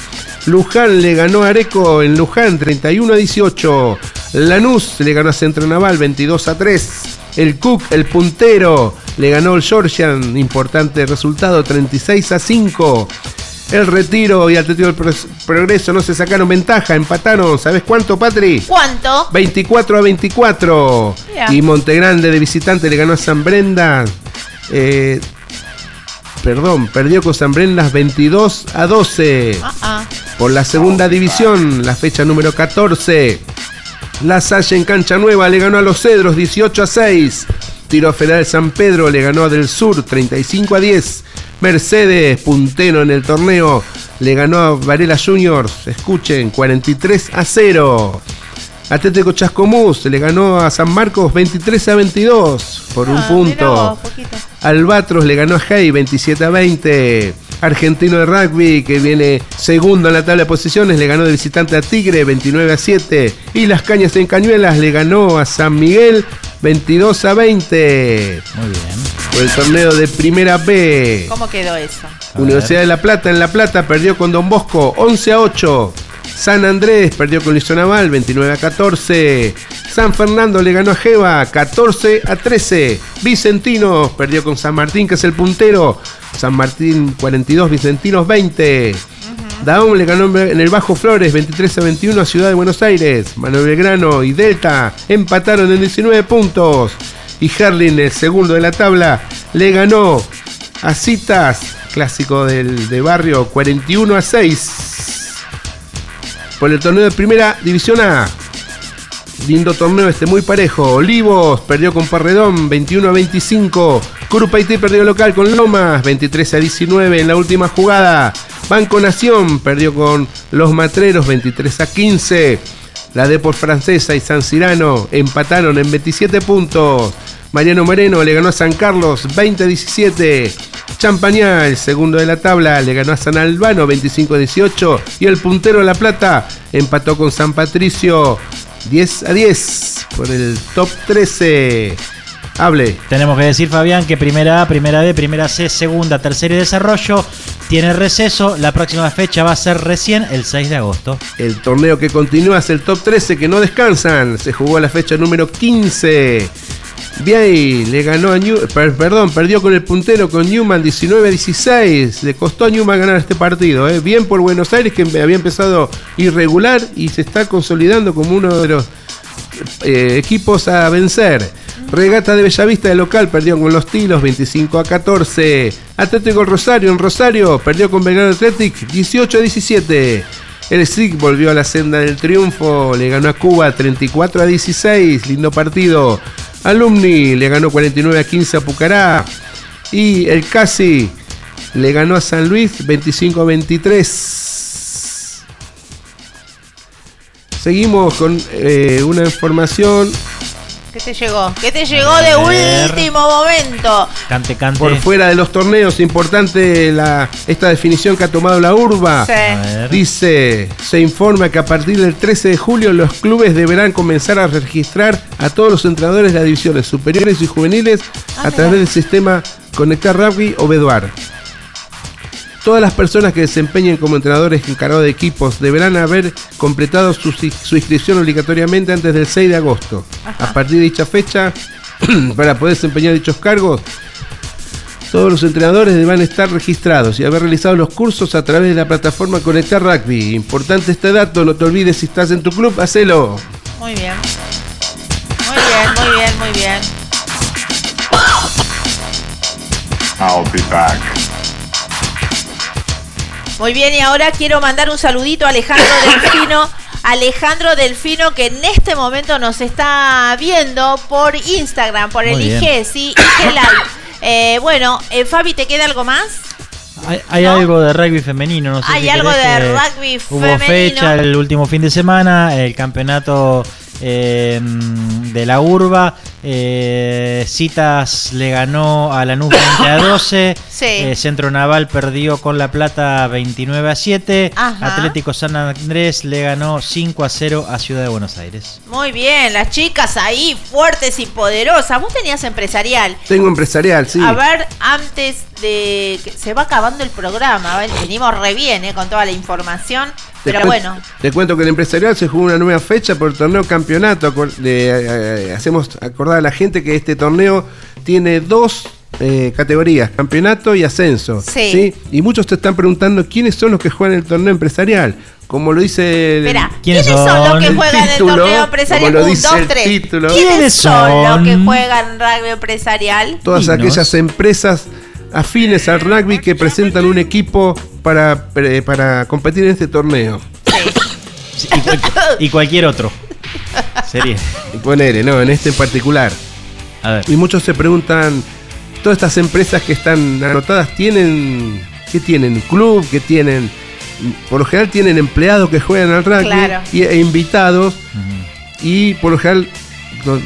Luján le ganó a Areco en Luján 31 a 18. Lanús le ganó a Centro Naval 22 a 3. El Cook, el puntero, le ganó al Georgian, importante resultado 36 a 5. El Retiro y Atlético del Pro- Progreso no se sacaron ventaja, empataron. ¿Sabes cuánto, Patri? ¿Cuánto? 24 a 24. Mira. Y Montegrande de visitante le ganó a San Brenda. eh, perdón, perdió con San Brenda 22 a 12. Ah, ah. Por la segunda división, la fecha número 14. La Salle en Cancha Nueva le ganó a los Cedros 18 a 6. Tiro Federal San Pedro le ganó a Del Sur 35 a 10. Mercedes, puntero en el torneo, le ganó a Varela Juniors, escuchen, 43 a 0. Atlético Chascomús le ganó a San Marcos 23 a 22 por un Ah, mirá punto. vos. Albatros le ganó a Hey 27 a 20. Argentino de rugby que viene segundo en la tabla de posiciones le ganó de visitante a Tigre 29 a 7. Y Las Cañas en Cañuelas le ganó a San Miguel 22 a 20. Muy bien. Por el torneo de Primera B. ¿Cómo quedó eso? Universidad de La Plata en La Plata perdió con Don Bosco 11 a 8. San Andrés perdió con Liceo Naval 29 a 14. San Fernando le ganó a Jeva 14 a 13. Vicentinos perdió con San Martín, que es el puntero. San Martín 42, Vicentinos 20. Daum le ganó en el Bajo Flores 23 a 21 a Ciudad de Buenos Aires. Manuel Belgrano y Delta empataron en 19 puntos. Y Herlin, el segundo de la tabla, le ganó a Citas, clásico del, de barrio, 41 a 6. Por el torneo de primera división A. Lindo torneo este, muy parejo. Olivos perdió con Parredón 21 a 25. Curupaití perdió local con Lomas 23 a 19 en la última jugada. Banco Nación perdió con Los Matreros 23 a 15. La Depor Francesa y San Cirano empataron en 27 puntos. Mariano Moreno le ganó a San Carlos 20 a 17. Champañá, el segundo de la tabla, le ganó a San Albano 25 a 18. Y el puntero de La Plata empató con San Patricio 10 a 10 por el top 13. Hable. Tenemos que decir, Fabián, que primera A, primera B, primera C, segunda, tercera y desarrollo tiene receso. La próxima fecha va a ser recién el 6 de agosto. El torneo que continúa es el top 13 que no descansan. Se jugó la fecha número 15. Viay le ganó a New, per- perdón, perdió con el puntero con Newman 19-16. Le costó a Newman ganar este partido. ¿eh? Bien por Buenos Aires que había empezado irregular y se está consolidando como uno de los eh, equipos a vencer. Regata de Bellavista de local perdió con los Tilos 25 a 14. Atlético Rosario en Rosario perdió con Belgrano Athletic 18 a 17. El SIC volvió a la senda del triunfo, le ganó a Cuba 34 a 16, lindo partido. Alumni le ganó 49 a 15 a Pucará. Y el Casi le ganó a San Luis 25 a 23. Seguimos con eh, una información ¿Qué te llegó? ¿Qué te llegó de último momento? Cante, cante. por fuera de los torneos. Importante la, esta definición que ha tomado la urba. Sí. A ver. Dice, se informa que a partir del 13 de julio los clubes deberán comenzar a registrar a todos los entrenadores de las divisiones superiores y juveniles a través del sistema Conectar Rugby o Beduar. Todas las personas que desempeñen como entrenadores encargados de equipos deberán haber completado su, inscripción obligatoriamente antes del 6 de agosto. A partir de dicha fecha, para poder desempeñar dichos cargos, todos los entrenadores deberán estar registrados y haber realizado los cursos a través de la plataforma Conectar Rugby. Importante este dato, no te olvides si estás en tu club, hacelo. Muy bien. Muy bien, muy bien, muy bien. I'll be back. Muy bien, y ahora quiero mandar un saludito a Alejandro Delfino. Alejandro Delfino que en este momento nos está viendo por Instagram, por el. IG, sí, IG Live. Eh, bueno, eh, Fabi, ¿te queda algo más? Hay, hay algo de rugby femenino, no sé Hay si algo querés de que rugby Hubo femenino. fecha el último fin de semana, el campeonato eh, de la urba. Eh, Citas le ganó a Lanús 20 a 12. Sí. eh, Centro Naval perdió con La Plata 29 a 7. Ajá. Atlético San Andrés le ganó 5 a 0 a Ciudad de Buenos Aires. Muy bien, las chicas ahí fuertes y poderosas. Vos tenías empresarial. Tengo empresarial, sí. A ver, antes de que se va acabando el programa, ¿ven? venimos re bien eh, con toda la información, Te pero bueno, Te cuento que el empresarial se jugó una nueva fecha por el torneo campeonato. Eh, hacemos acordar a la gente que este torneo tiene dos eh, categorías, campeonato y ascenso. Sí. Y muchos te están preguntando quiénes son los que juegan el torneo empresarial. Como lo dice el, espera, ¿Quiénes ¿quiénes, son los que juegan el título, torneo empresarial? como lo Un, dos, el tres. título. ¿Quiénes, ¿Quiénes son los que juegan rugby empresarial? todas Dinos. aquellas empresas afines al rugby que presentan un equipo para, pre- para competir en este torneo. Sí, Y, cual- y cualquier otro. Sería. Y ponele, no, en este en particular. A ver. Y muchos se preguntan, todas estas empresas que están anotadas tienen, ¿qué tienen? ¿Club? ¿Qué tienen? Por lo general tienen empleados que juegan al rugby Claro. y, e invitados y por lo general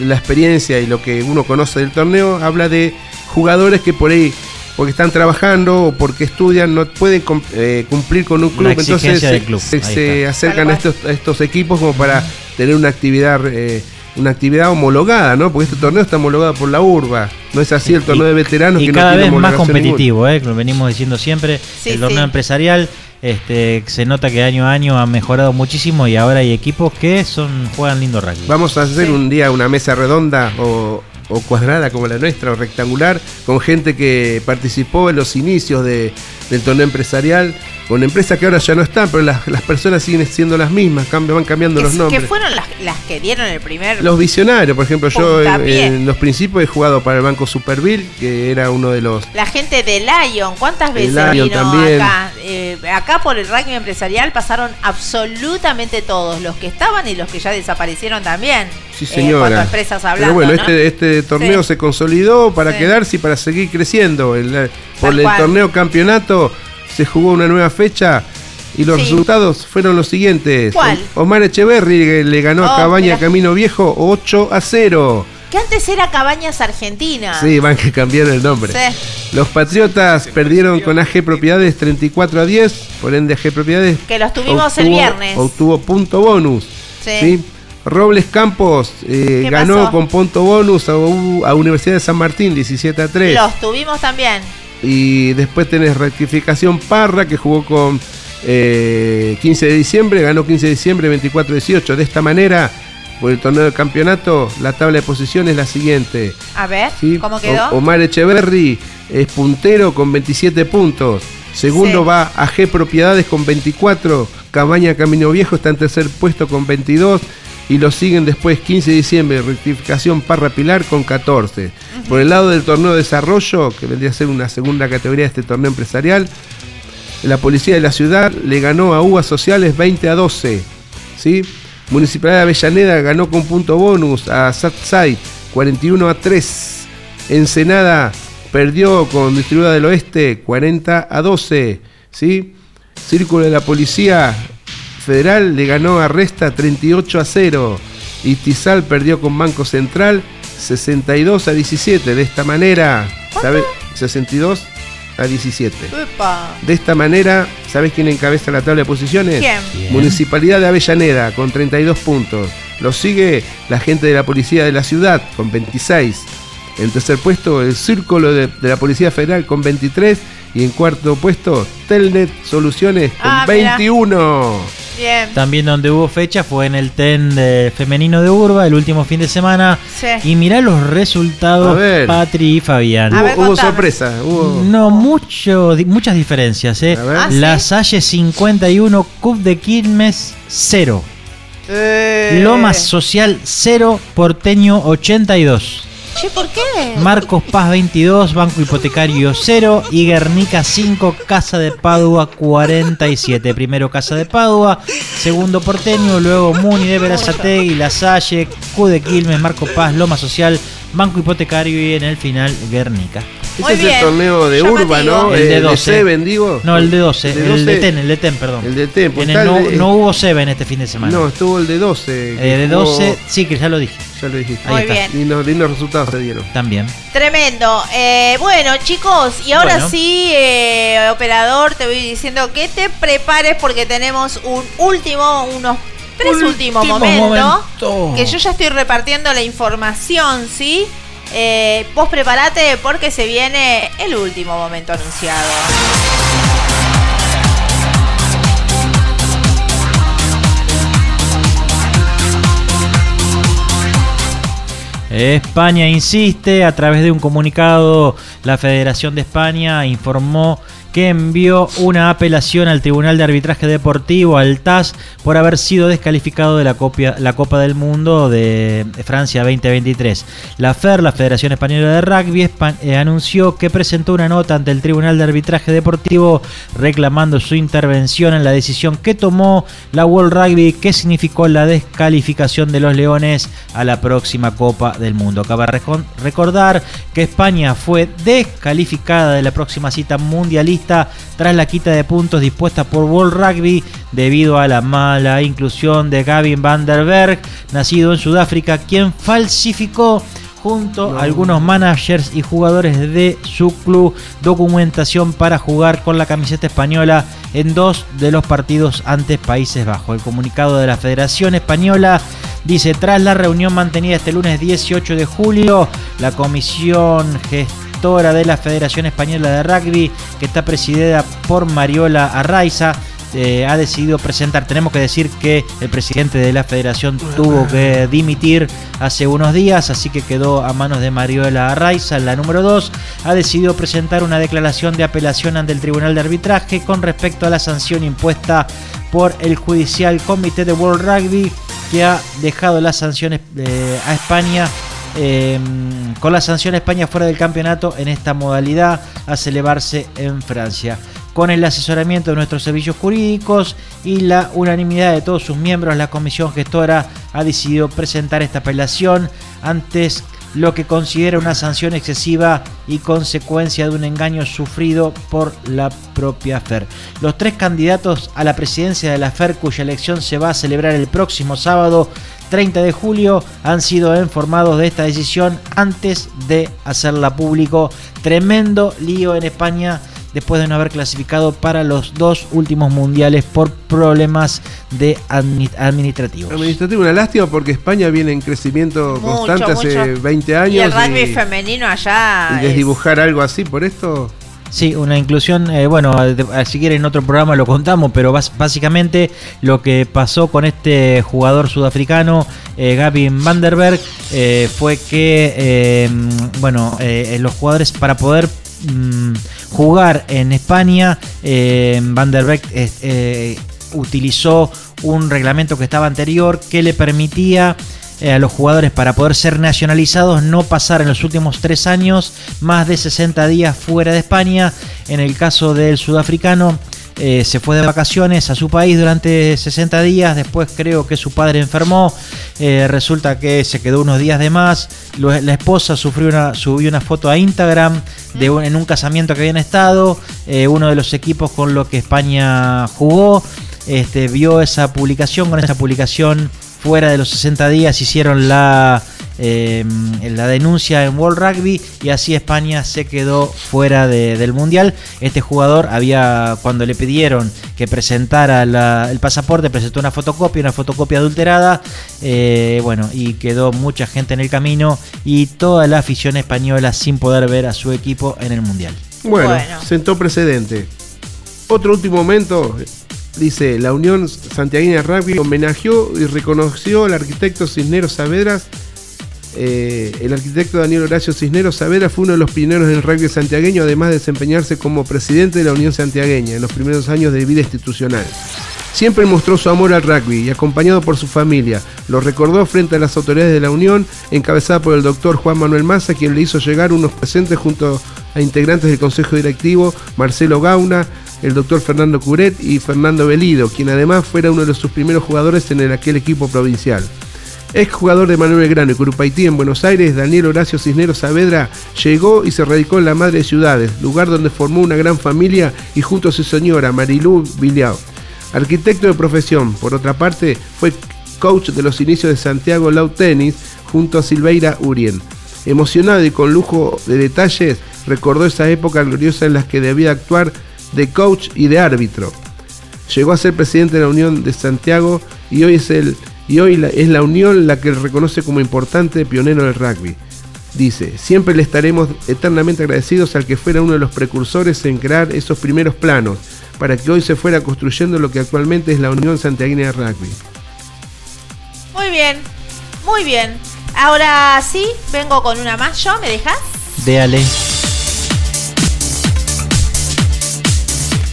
la experiencia y lo que uno conoce del torneo habla de jugadores que por ahí porque están trabajando o porque estudian no pueden eh, cumplir con un club entonces se, club. se- acercan a estos, a estos equipos como para tener una actividad eh, una actividad homologada, ¿no? Porque este torneo está homologado por la urba. No es así el torneo de veteranos y que cada no tiene vez más competitivo, ¿eh? lo venimos diciendo siempre. Sí, el torneo sí. empresarial este, se nota que año a año ha mejorado muchísimo y ahora hay equipos que son juegan lindo rugby. Vamos a hacer un día una mesa redonda o, o cuadrada como la nuestra o rectangular con gente que participó en los inicios de, del torneo empresarial con empresas que ahora ya no están, pero las, las personas siguen siendo las mismas, cambian, van cambiando Que, los que nombres. fueron las, las que dieron el primer... Los visionarios, por ejemplo, yo en, Puntapié. en los principios he jugado para el Banco Superville, que era uno de los La gente de Lion, ¿cuántas veces Lion vino también. acá? Eh, acá por el rugby empresarial pasaron absolutamente todos, los que estaban y los que ya desaparecieron también. Sí, Eh, señora. cuando empresas hablando, Pero bueno, ¿no? este, este torneo Sí. se consolidó para Sí. quedarse y para seguir creciendo. El- por el torneo campeonato se jugó una nueva fecha y los Sí. resultados fueron los siguientes. ¿Cuál? Omar Echeverry le ganó a Oh, Cabaña. Camino Viejo 8 a 0. Que antes era Cabañas Argentina. Sí, van que cambiar el nombre. Sí. Los Patriotas perdieron con AG Propiedades 34 a 10, por ende AG Propiedades Que los tuvimos el viernes. Obtuvo punto bonus. Sí. ¿sí? Robles Campos eh, ¿Qué ganó pasó? con punto bonus a, U- a Universidad de San Martín 17 a 3. Los tuvimos también. Y después tenés rectificación Parra que jugó con eh, 15 de diciembre, ganó 15 de diciembre 24 a 18. De esta manera, por el torneo del campeonato, la tabla de posiciones es la siguiente. A ver, ¿sí? ¿cómo quedó? O- Omar Echeverry es puntero con 27 puntos. Segundo Sí. va AG Propiedades con 24. Cabaña Camino Viejo está en tercer puesto con 22. Y lo siguen después 15 de diciembre, rectificación Parra Pilar con 14. Por el lado del torneo de desarrollo, que vendría a ser una segunda categoría de este torneo empresarial, la policía de la ciudad le ganó a Uvas Sociales 20 a 12. ¿sí? Municipalidad de Avellaneda ganó con punto bonus a Satsai 41 a 3. Ensenada perdió con Distribuida del Oeste 40 a 12. ¿sí? Círculo de la Policía Federal le ganó a Resta 38 a 0. Y Tizal perdió con Banco Central 62 a 17. De esta manera, ¿sabe? 62 a 17. Epa. De esta manera, ¿sabes quién encabeza la tabla de posiciones? Municipalidad de Avellaneda con 32 puntos. Lo sigue la gente de la policía de la ciudad con 26. En tercer puesto, el Círculo de, de la Policía Federal con 23. Y en cuarto puesto, Telnet Soluciones con Ah, mira. 21. Bien. También donde hubo fecha fue en el TEN de femenino de Urba el último fin de semana. Sí. Y mirá los resultados. Patri y Fabián. Ver, Hubo, hubo sorpresa. Hubo... No, mucho, di- muchas diferencias. ¿eh? ¿Ah, La sí? Salle 51, Cup de Quilmes 0. Eh. Lomas Social 0, Porteño 82. Che, ¿por qué? Marcos Paz 22, Banco Hipotecario 0 y Guernica 5, Casa de Padua 47. Primero Casa de Padua, segundo Porteño, luego Muni de Verazategui, La Salle, Q de Quilmes, Marcos Paz, Loma Social, Banco Hipotecario y en el final Guernica. Este Muy es bien. el torneo de. Urba, ¿no? El de Eh, 12. Seven, digo. No, el de 12, El de el de 12. TEN, el de TEN, perdón. El de TEN, pues el está no, el de- no hubo Seven este fin de semana. No, estuvo el de 12. Eh, que de jugó- 12, sí, que ya lo dije. Ya lo dijiste. Muy Ahí está. bien. Lindos, lindos resultados se dieron. También. Tremendo. Eh, bueno, chicos, y ahora Bueno. sí, eh, operador, te voy diciendo que te prepares porque tenemos un último, unos tres últimos Último momentos. momento. Que yo ya estoy repartiendo la información, ¿sí? Eh, vos preparate porque se viene el último momento anunciado. España insiste, a través de un comunicado, la Federación de España informó que envió una apelación al Tribunal de Arbitraje Deportivo, al TAS, por haber sido descalificado de la, copia- la Copa del Mundo de Francia 2023. La FER, la Federación Española de Rugby, eh, anunció que presentó una nota ante el Tribunal de Arbitraje Deportivo reclamando su intervención en la decisión que tomó la World Rugby que significó la descalificación de los Leones a la próxima Copa del Mundo. Cabe recon- recordar que España fue descalificada de la próxima cita mundialista tras la quita de puntos dispuesta por World Rugby debido a la mala inclusión de Gavin van der Berg, nacido en Sudáfrica, quien falsificó junto a algunos managers y jugadores de su club documentación para jugar con la camiseta española en dos de los partidos ante Países Bajos. El comunicado de la Federación Española dice, tras la reunión mantenida este lunes 18 de julio, la comisión gestora de la Federación Española de Rugby, que está presidida por Mariola Arraiza, eh, ha decidido presentar. Tenemos que decir que el presidente de la federación tuvo que dimitir hace unos días, así que quedó a manos de Mariola Arraiza, la número 2. Ha decidido presentar una declaración de apelación ante el Tribunal de Arbitraje con respecto a la sanción impuesta por el Judicial Comité de World Rugby, que ha dejado las sanciones eh, a España eh, con la sanción España fuera del campeonato en esta modalidad a celebrarse en Francia. Con el asesoramiento de nuestros servicios jurídicos y la unanimidad de todos sus miembros, la comisión gestora ha decidido presentar esta apelación antes lo que considera una sanción excesiva y consecuencia de un engaño sufrido por la propia FER. Los tres candidatos a la presidencia de la FER, cuya elección se va a celebrar el próximo sábado 30 de julio, han sido informados de esta decisión antes de hacerla público. Tremendo lío en España después de no haber clasificado para los dos últimos mundiales por problemas de admi- administrativos. Administrativo, una lástima porque España viene en crecimiento Mucho, constante hace mucho. 20 años. Y el rugby y- femenino allá. y es- desdibujar algo así por esto. Sí, una inclusión, eh, bueno, si quieren en otro programa lo contamos, pero básicamente lo que pasó con este jugador sudafricano, eh, Gavin Vanderberg, eh, fue que, eh, bueno, eh, los jugadores para poder mm, jugar en España, eh, Vanderberg eh, eh, utilizó un reglamento que estaba anterior que le permitía eh, a los jugadores para poder ser nacionalizados no pasar en los últimos tres años más de 60 días fuera de España. En el caso del sudafricano, eh, se fue de vacaciones a su país durante 60 días, después creo que su padre enfermó, eh, resulta que se quedó unos días de más, la esposa sufrió una, subió una foto a Instagram de un- en un casamiento que habían estado, eh, uno de los equipos con lo que España jugó, este, vio esa publicación, con esa publicación fuera de los 60 días hicieron la, eh, la denuncia en World Rugby y así España se quedó fuera de- del Mundial. Este jugador había, cuando le pidieron que presentara la- el pasaporte, presentó una fotocopia, una fotocopia adulterada, eh, bueno, y quedó mucha gente en el camino y toda la afición española sin poder ver a su equipo en el Mundial. Bueno, Bueno. sentó precedente. Otro último momento, dice, la Unión Santiagueña de Rugby homenajeó y reconoció al arquitecto Cisneros Saavedras. Eh, el arquitecto Daniel Horacio Cisneros Saavedra fue uno de los pioneros del rugby santiagueño, además de desempeñarse como presidente de la Unión Santiagueña en los primeros años de vida institucional. Siempre mostró su amor al rugby y acompañado por su familia. Lo recordó frente a las autoridades de la Unión, encabezada por el doctor Juan Manuel Massa, quien le hizo llegar unos presentes junto a integrantes del Consejo Directivo, Marcelo Gauna, el doctor Fernando Curet y Fernando Belido, quien además fuera uno de sus primeros jugadores en el- aquel equipo provincial. Ex jugador de Manuel Belgrano y Curupaití en Buenos Aires, Daniel Horacio Cisneros Saavedra llegó y se radicó en la Madre de Ciudades, lugar donde formó una gran familia y junto a su señora Marilú Villao. Arquitecto de profesión, por otra parte, fue coach de los inicios de Santiago Lau Tennis junto a Silveira Urien. Emocionado y con lujo de detalles, recordó esa época gloriosa en la que debía actuar de coach y de árbitro. Llegó a ser presidente de la Unión de Santiago y hoy es el y hoy es la Unión la que le reconoce como importante pionero del rugby. Dice, siempre le estaremos eternamente agradecidos al que fuera uno de los precursores en crear esos primeros planos, para que hoy se fuera construyendo lo que actualmente es la Unión Santiagueña de Rugby. Muy bien, muy bien. Ahora sí, vengo con una más yo, ¿me dejas? Déale.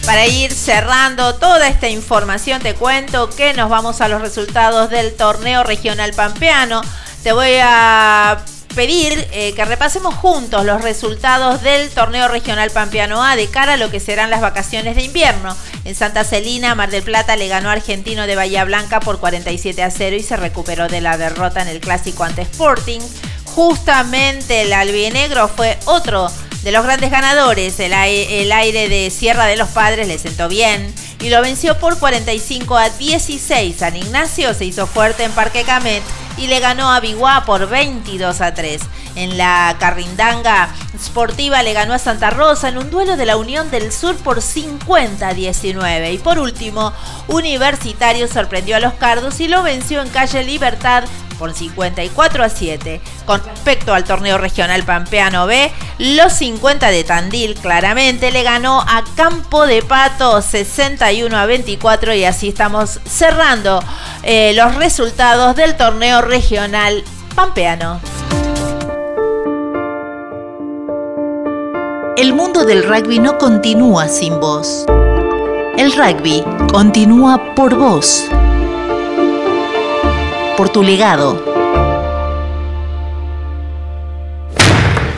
Para ir cerrando toda esta información, te cuento que nos vamos a los resultados del torneo regional pampeano. Te voy a pedir eh, que repasemos juntos los resultados del torneo regional pampeano A de cara a lo que serán las vacaciones de invierno. En Santa Celina, Mar del Plata le ganó a Argentino de Bahía Blanca por 47 a 0 y se recuperó de la derrota en el clásico ante Sporting. Justamente el albinegro fue otro de los grandes ganadores. El, ai- el aire de Sierra de los Padres le sentó bien y lo venció por 45 a 16. San Ignacio se hizo fuerte en Parque Camet y le ganó a Biguá por 22 a 3. En la Carrindanga Sportiva le ganó a Santa Rosa en un duelo de la Unión del Sur por 50 a 19. Y por último, Universitario sorprendió a los Cardos y lo venció en calle Libertad por 54 a 7. Con respecto al torneo regional Pampeano B, los 50 de Tandil claramente le ganó a Campo de Pato 61 a 24 y así estamos cerrando eh, los resultados del torneo regional Pampeano. El mundo del rugby no continúa sin vos. El rugby continúa por vos. Por tu legado.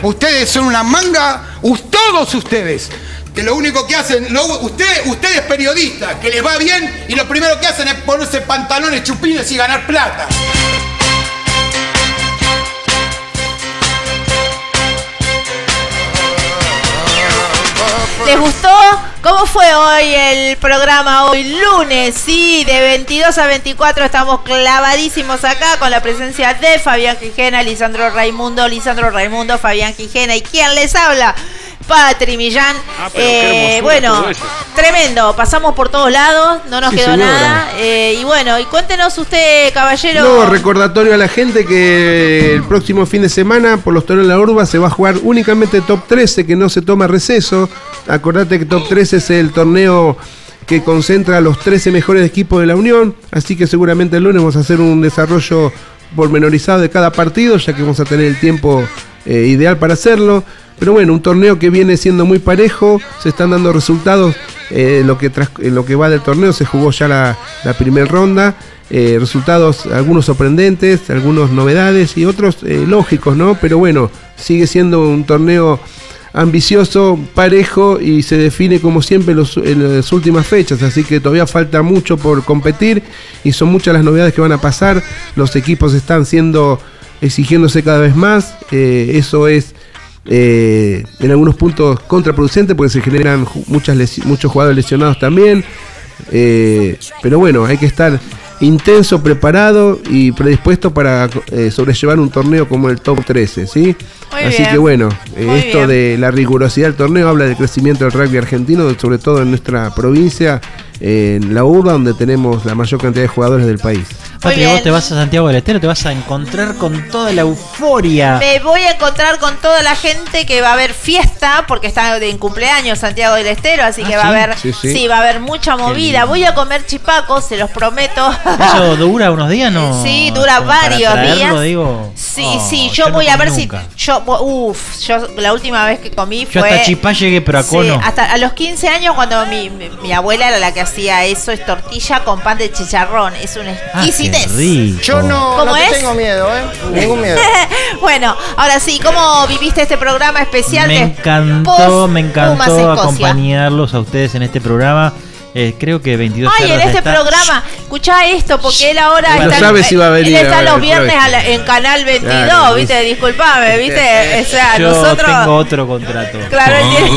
Ustedes son una manga, todos ustedes. Que lo único que hacen, lo- usted, ustedes periodistas, que les va bien y lo primero que hacen es ponerse pantalones chupines y ganar plata. ¿Les gustó? ¿Cómo fue hoy el programa? Hoy lunes, sí, de 22 a 24 estamos clavadísimos acá con la presencia de Fabián Quijena, Lisandro Raimundo, Lisandro Raimundo, Fabián Quijena y ¿quién les habla? Patri Millán. Ah, Eh, bueno, tremendo, pasamos por todos lados, no nos Sí, quedó señora. nada. Eh, y bueno, y cuéntenos usted, caballero. No, recordatorio a la gente que el próximo fin de semana por los toros de la urba se va a jugar únicamente top 13, que no se toma receso. Acordate que Top 3 es el torneo que concentra a los 13 mejores equipos de la Unión, así que seguramente el lunes vamos a hacer un desarrollo pormenorizado de cada partido, ya que vamos a tener el tiempo eh, ideal para hacerlo. Pero bueno, un torneo que viene siendo muy parejo, se están dando resultados. eh, lo, que tras- en lo que va del torneo se jugó ya la, la primera ronda. eh, resultados, algunos sorprendentes, algunos novedades y otros eh, lógicos, ¿no? Pero bueno, sigue siendo un torneo ambicioso, parejo y se define como siempre en, los- las últimas fechas, así que todavía falta mucho por competir y son muchas las novedades que van a pasar, los equipos están siendo exigiéndose cada vez más, eso es eh, en algunos puntos contraproducente porque se generan muchas muchos jugadores lesionados también, eh, pero bueno, hay que estar intenso, preparado y predispuesto para eh, sobrellevar un torneo como el Top 13, ¿sí? Muy Así bien. que bueno, eh, esto bien. de la rigurosidad del torneo habla del crecimiento del rugby argentino, sobre todo en nuestra provincia, en la urba, donde tenemos la mayor cantidad de jugadores del país. Patria, vos te vas a Santiago del Estero, te vas a encontrar con toda la euforia. Me voy a encontrar con toda la gente que va a haber fiesta, porque está en cumpleaños Santiago del Estero, así Ah, que va a haber, Sí, sí, sí. va a haber mucha movida. Voy a comer chipacos, se los prometo. ¿Eso dura unos días no? Sí, dura Como para varios traerlo, días. digo. Sí, Oh, sí, yo yo, no voy a ver nunca. si yo uff, yo la última vez que comí Yo fue hasta Chipá llegué, pero a Sí, Cono. hasta a los 15 años cuando mi, mi- mi abuela era la que hacía eso, es tortilla con pan de chicharrón, es una Ah, rico. Yo no, ¿Cómo no te es? tengo miedo, ¿eh? Ningún miedo. bueno, ahora sí, ¿cómo viviste este programa especial Me de encantó, me encantó acompañarlos a ustedes en este programa. Eh, creo que 22 Ay, en este está- programa, escuchá esto, porque él ahora no está, sabe si va a venir él está los viernes jueves. a la- en Canal 22, Claro, ¿viste? Disculpame, ¿viste? O sea, Yo nosotros... tengo otro contrato. Claro, él tiene-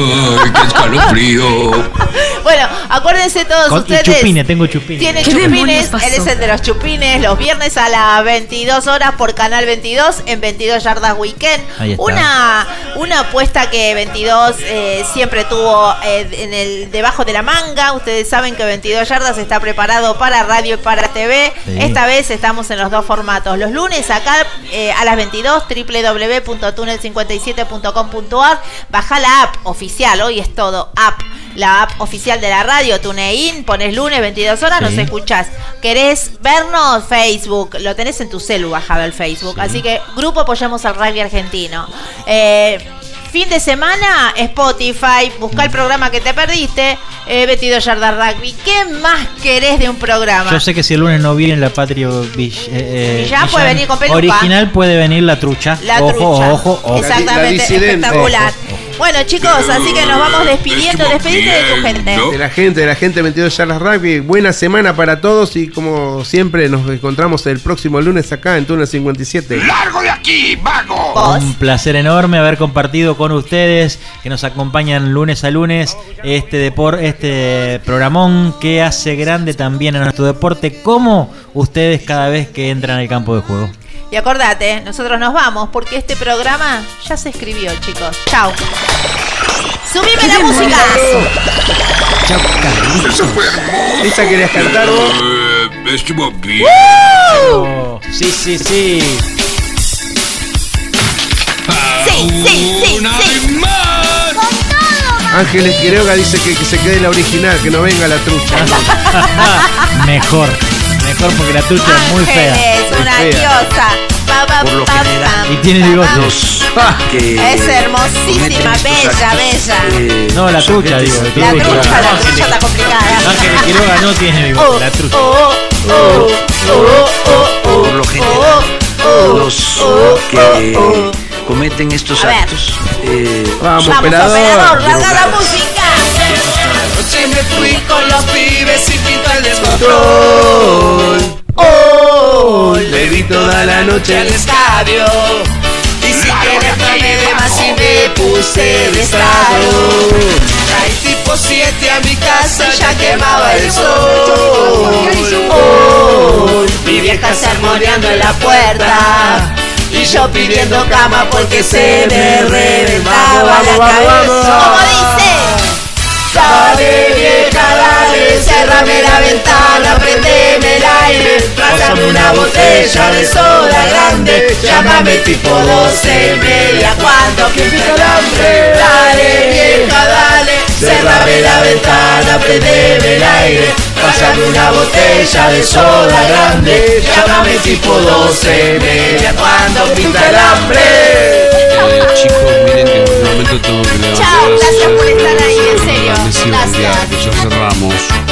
¡Ay, qué escalofrío! Bueno, acuérdense todos Con- ustedes. chupines, tengo chupines. Tiene ¿Qué demonios chupines, él es el de los chupines, los viernes a las 22 horas por Canal 22 en 22 Yardas Weekend. Ahí está. Una, una apuesta que 22 eh, siempre tuvo eh, en el debajo de la manga. Ustedes saben que 22 Yardas está preparado para radio y para TV. Sí. Esta vez estamos en los dos formatos. Los lunes acá eh, a las 22 www.tunnel57.com.ar Baja la app oficial, hoy es todo app. La app oficial de la radio, TuneIn, pones lunes 22 horas, Sí. nos escuchás. ¿Querés vernos? Facebook, lo tenés en tu celu bajado el Facebook. Así que Grupo Apoyamos al Rugby Argentino. Eh, Fin de semana, Spotify, busca el programa que te perdiste, eh, 22 Yardas Rugby. ¿Qué más querés de un programa? Yo sé que si el lunes no viene la Patria eh, Villán puede venir con peluca. Original puede venir la trucha. La ojo, trucha. ojo, ojo. Exactamente, espectacular. Bueno, chicos, así que nos vamos despidiendo. Despedite de tu gente. De la gente, de la gente 22 Charlas Rugby. Buena semana para todos y como siempre nos encontramos el próximo lunes acá en Túnel 57. ¡Largo de aquí, vago! Un placer enorme haber compartido con ustedes que nos acompañan lunes a lunes este depor, este programón que hace grande también a nuestro deporte como ustedes cada vez que entran al campo de juego. Y acordate, nosotros nos vamos porque este programa ya se escribió, chicos. Chao. Subime la música. Chau, ¿Esa querías cantar vos? Estuvo bien. Oh, sí, sí, sí. Sí, sí, sí, sí. Ángeles Quiroga dice que, que se quede la original, que no venga la trucha. Mejor, mejor porque la trucha es muy fea. Ángeles, una fea. diosa. Pa, pa, Por lo pa, general. pa, Y tiene bigotes. Que Es hermosísima, bella, bella. eh, No, la trucha, gente digo. La trucha. trucha, la trucha está complicada. Ángeles Quiroga no tiene bigote, la trucha. Oh, oh, oh, oh, oh, Por lo general, oh, oh, los oh, que oh, oh. cometen estos A ver. actos eh, Vamos, Vamos, operador. la música. Noche me fui con los pibes sin pinta el Control. Oh, Bebí toda la noche al estadio. Y si quieres gané de más y me puse de estado. Traí tipo 7 a mi casa ya quemaba el sol. oh. Mi vieja se armoneando en la puerta. Y yo pidiendo cama porque se me reventaba la cabeza. ¿Cómo dice? Dale vieja, dale, cerrame la ventana, prendeme el aire, pásame una botella de soda grande, llámame tipo 12 y media cuando pico el hambre. Dale vieja, dale, ventana, prendeme el aire, pásame una botella de soda grande, llámame tipo 12 media cuando pinta el hambre. Eh, chicos, miren que en un momento tengo que levantar. Chao, gracias por estar ahí, en serio. Gracias. ya cerramos.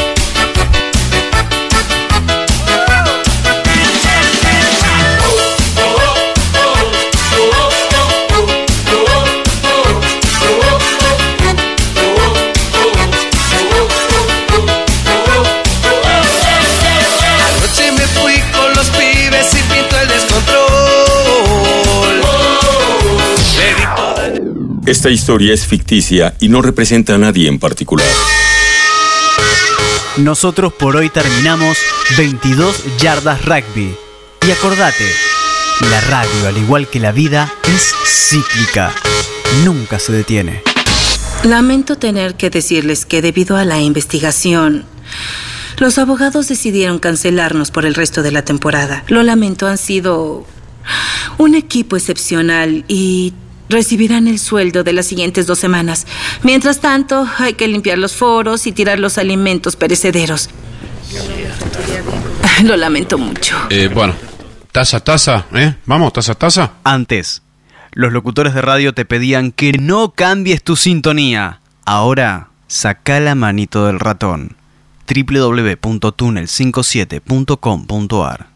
Esta historia es ficticia y no representa a nadie en particular. Nosotros por hoy terminamos 22 yardas rugby. Y acordate, la radio, al igual que la vida, es cíclica. Nunca se detiene. Lamento tener que decirles que debido a la investigación, los abogados decidieron cancelarnos por el resto de la temporada. Lo lamento, han sido un equipo excepcional y recibirán el sueldo de las siguientes dos semanas. Mientras tanto, hay que limpiar los foros y tirar los alimentos perecederos. Lo lamento mucho. Eh, bueno, taza, taza, ¿eh? Vamos, taza, taza. Antes, los locutores de radio te pedían que no cambies tu sintonía. Ahora, saca la manito del ratón. www.tunnel57.com.ar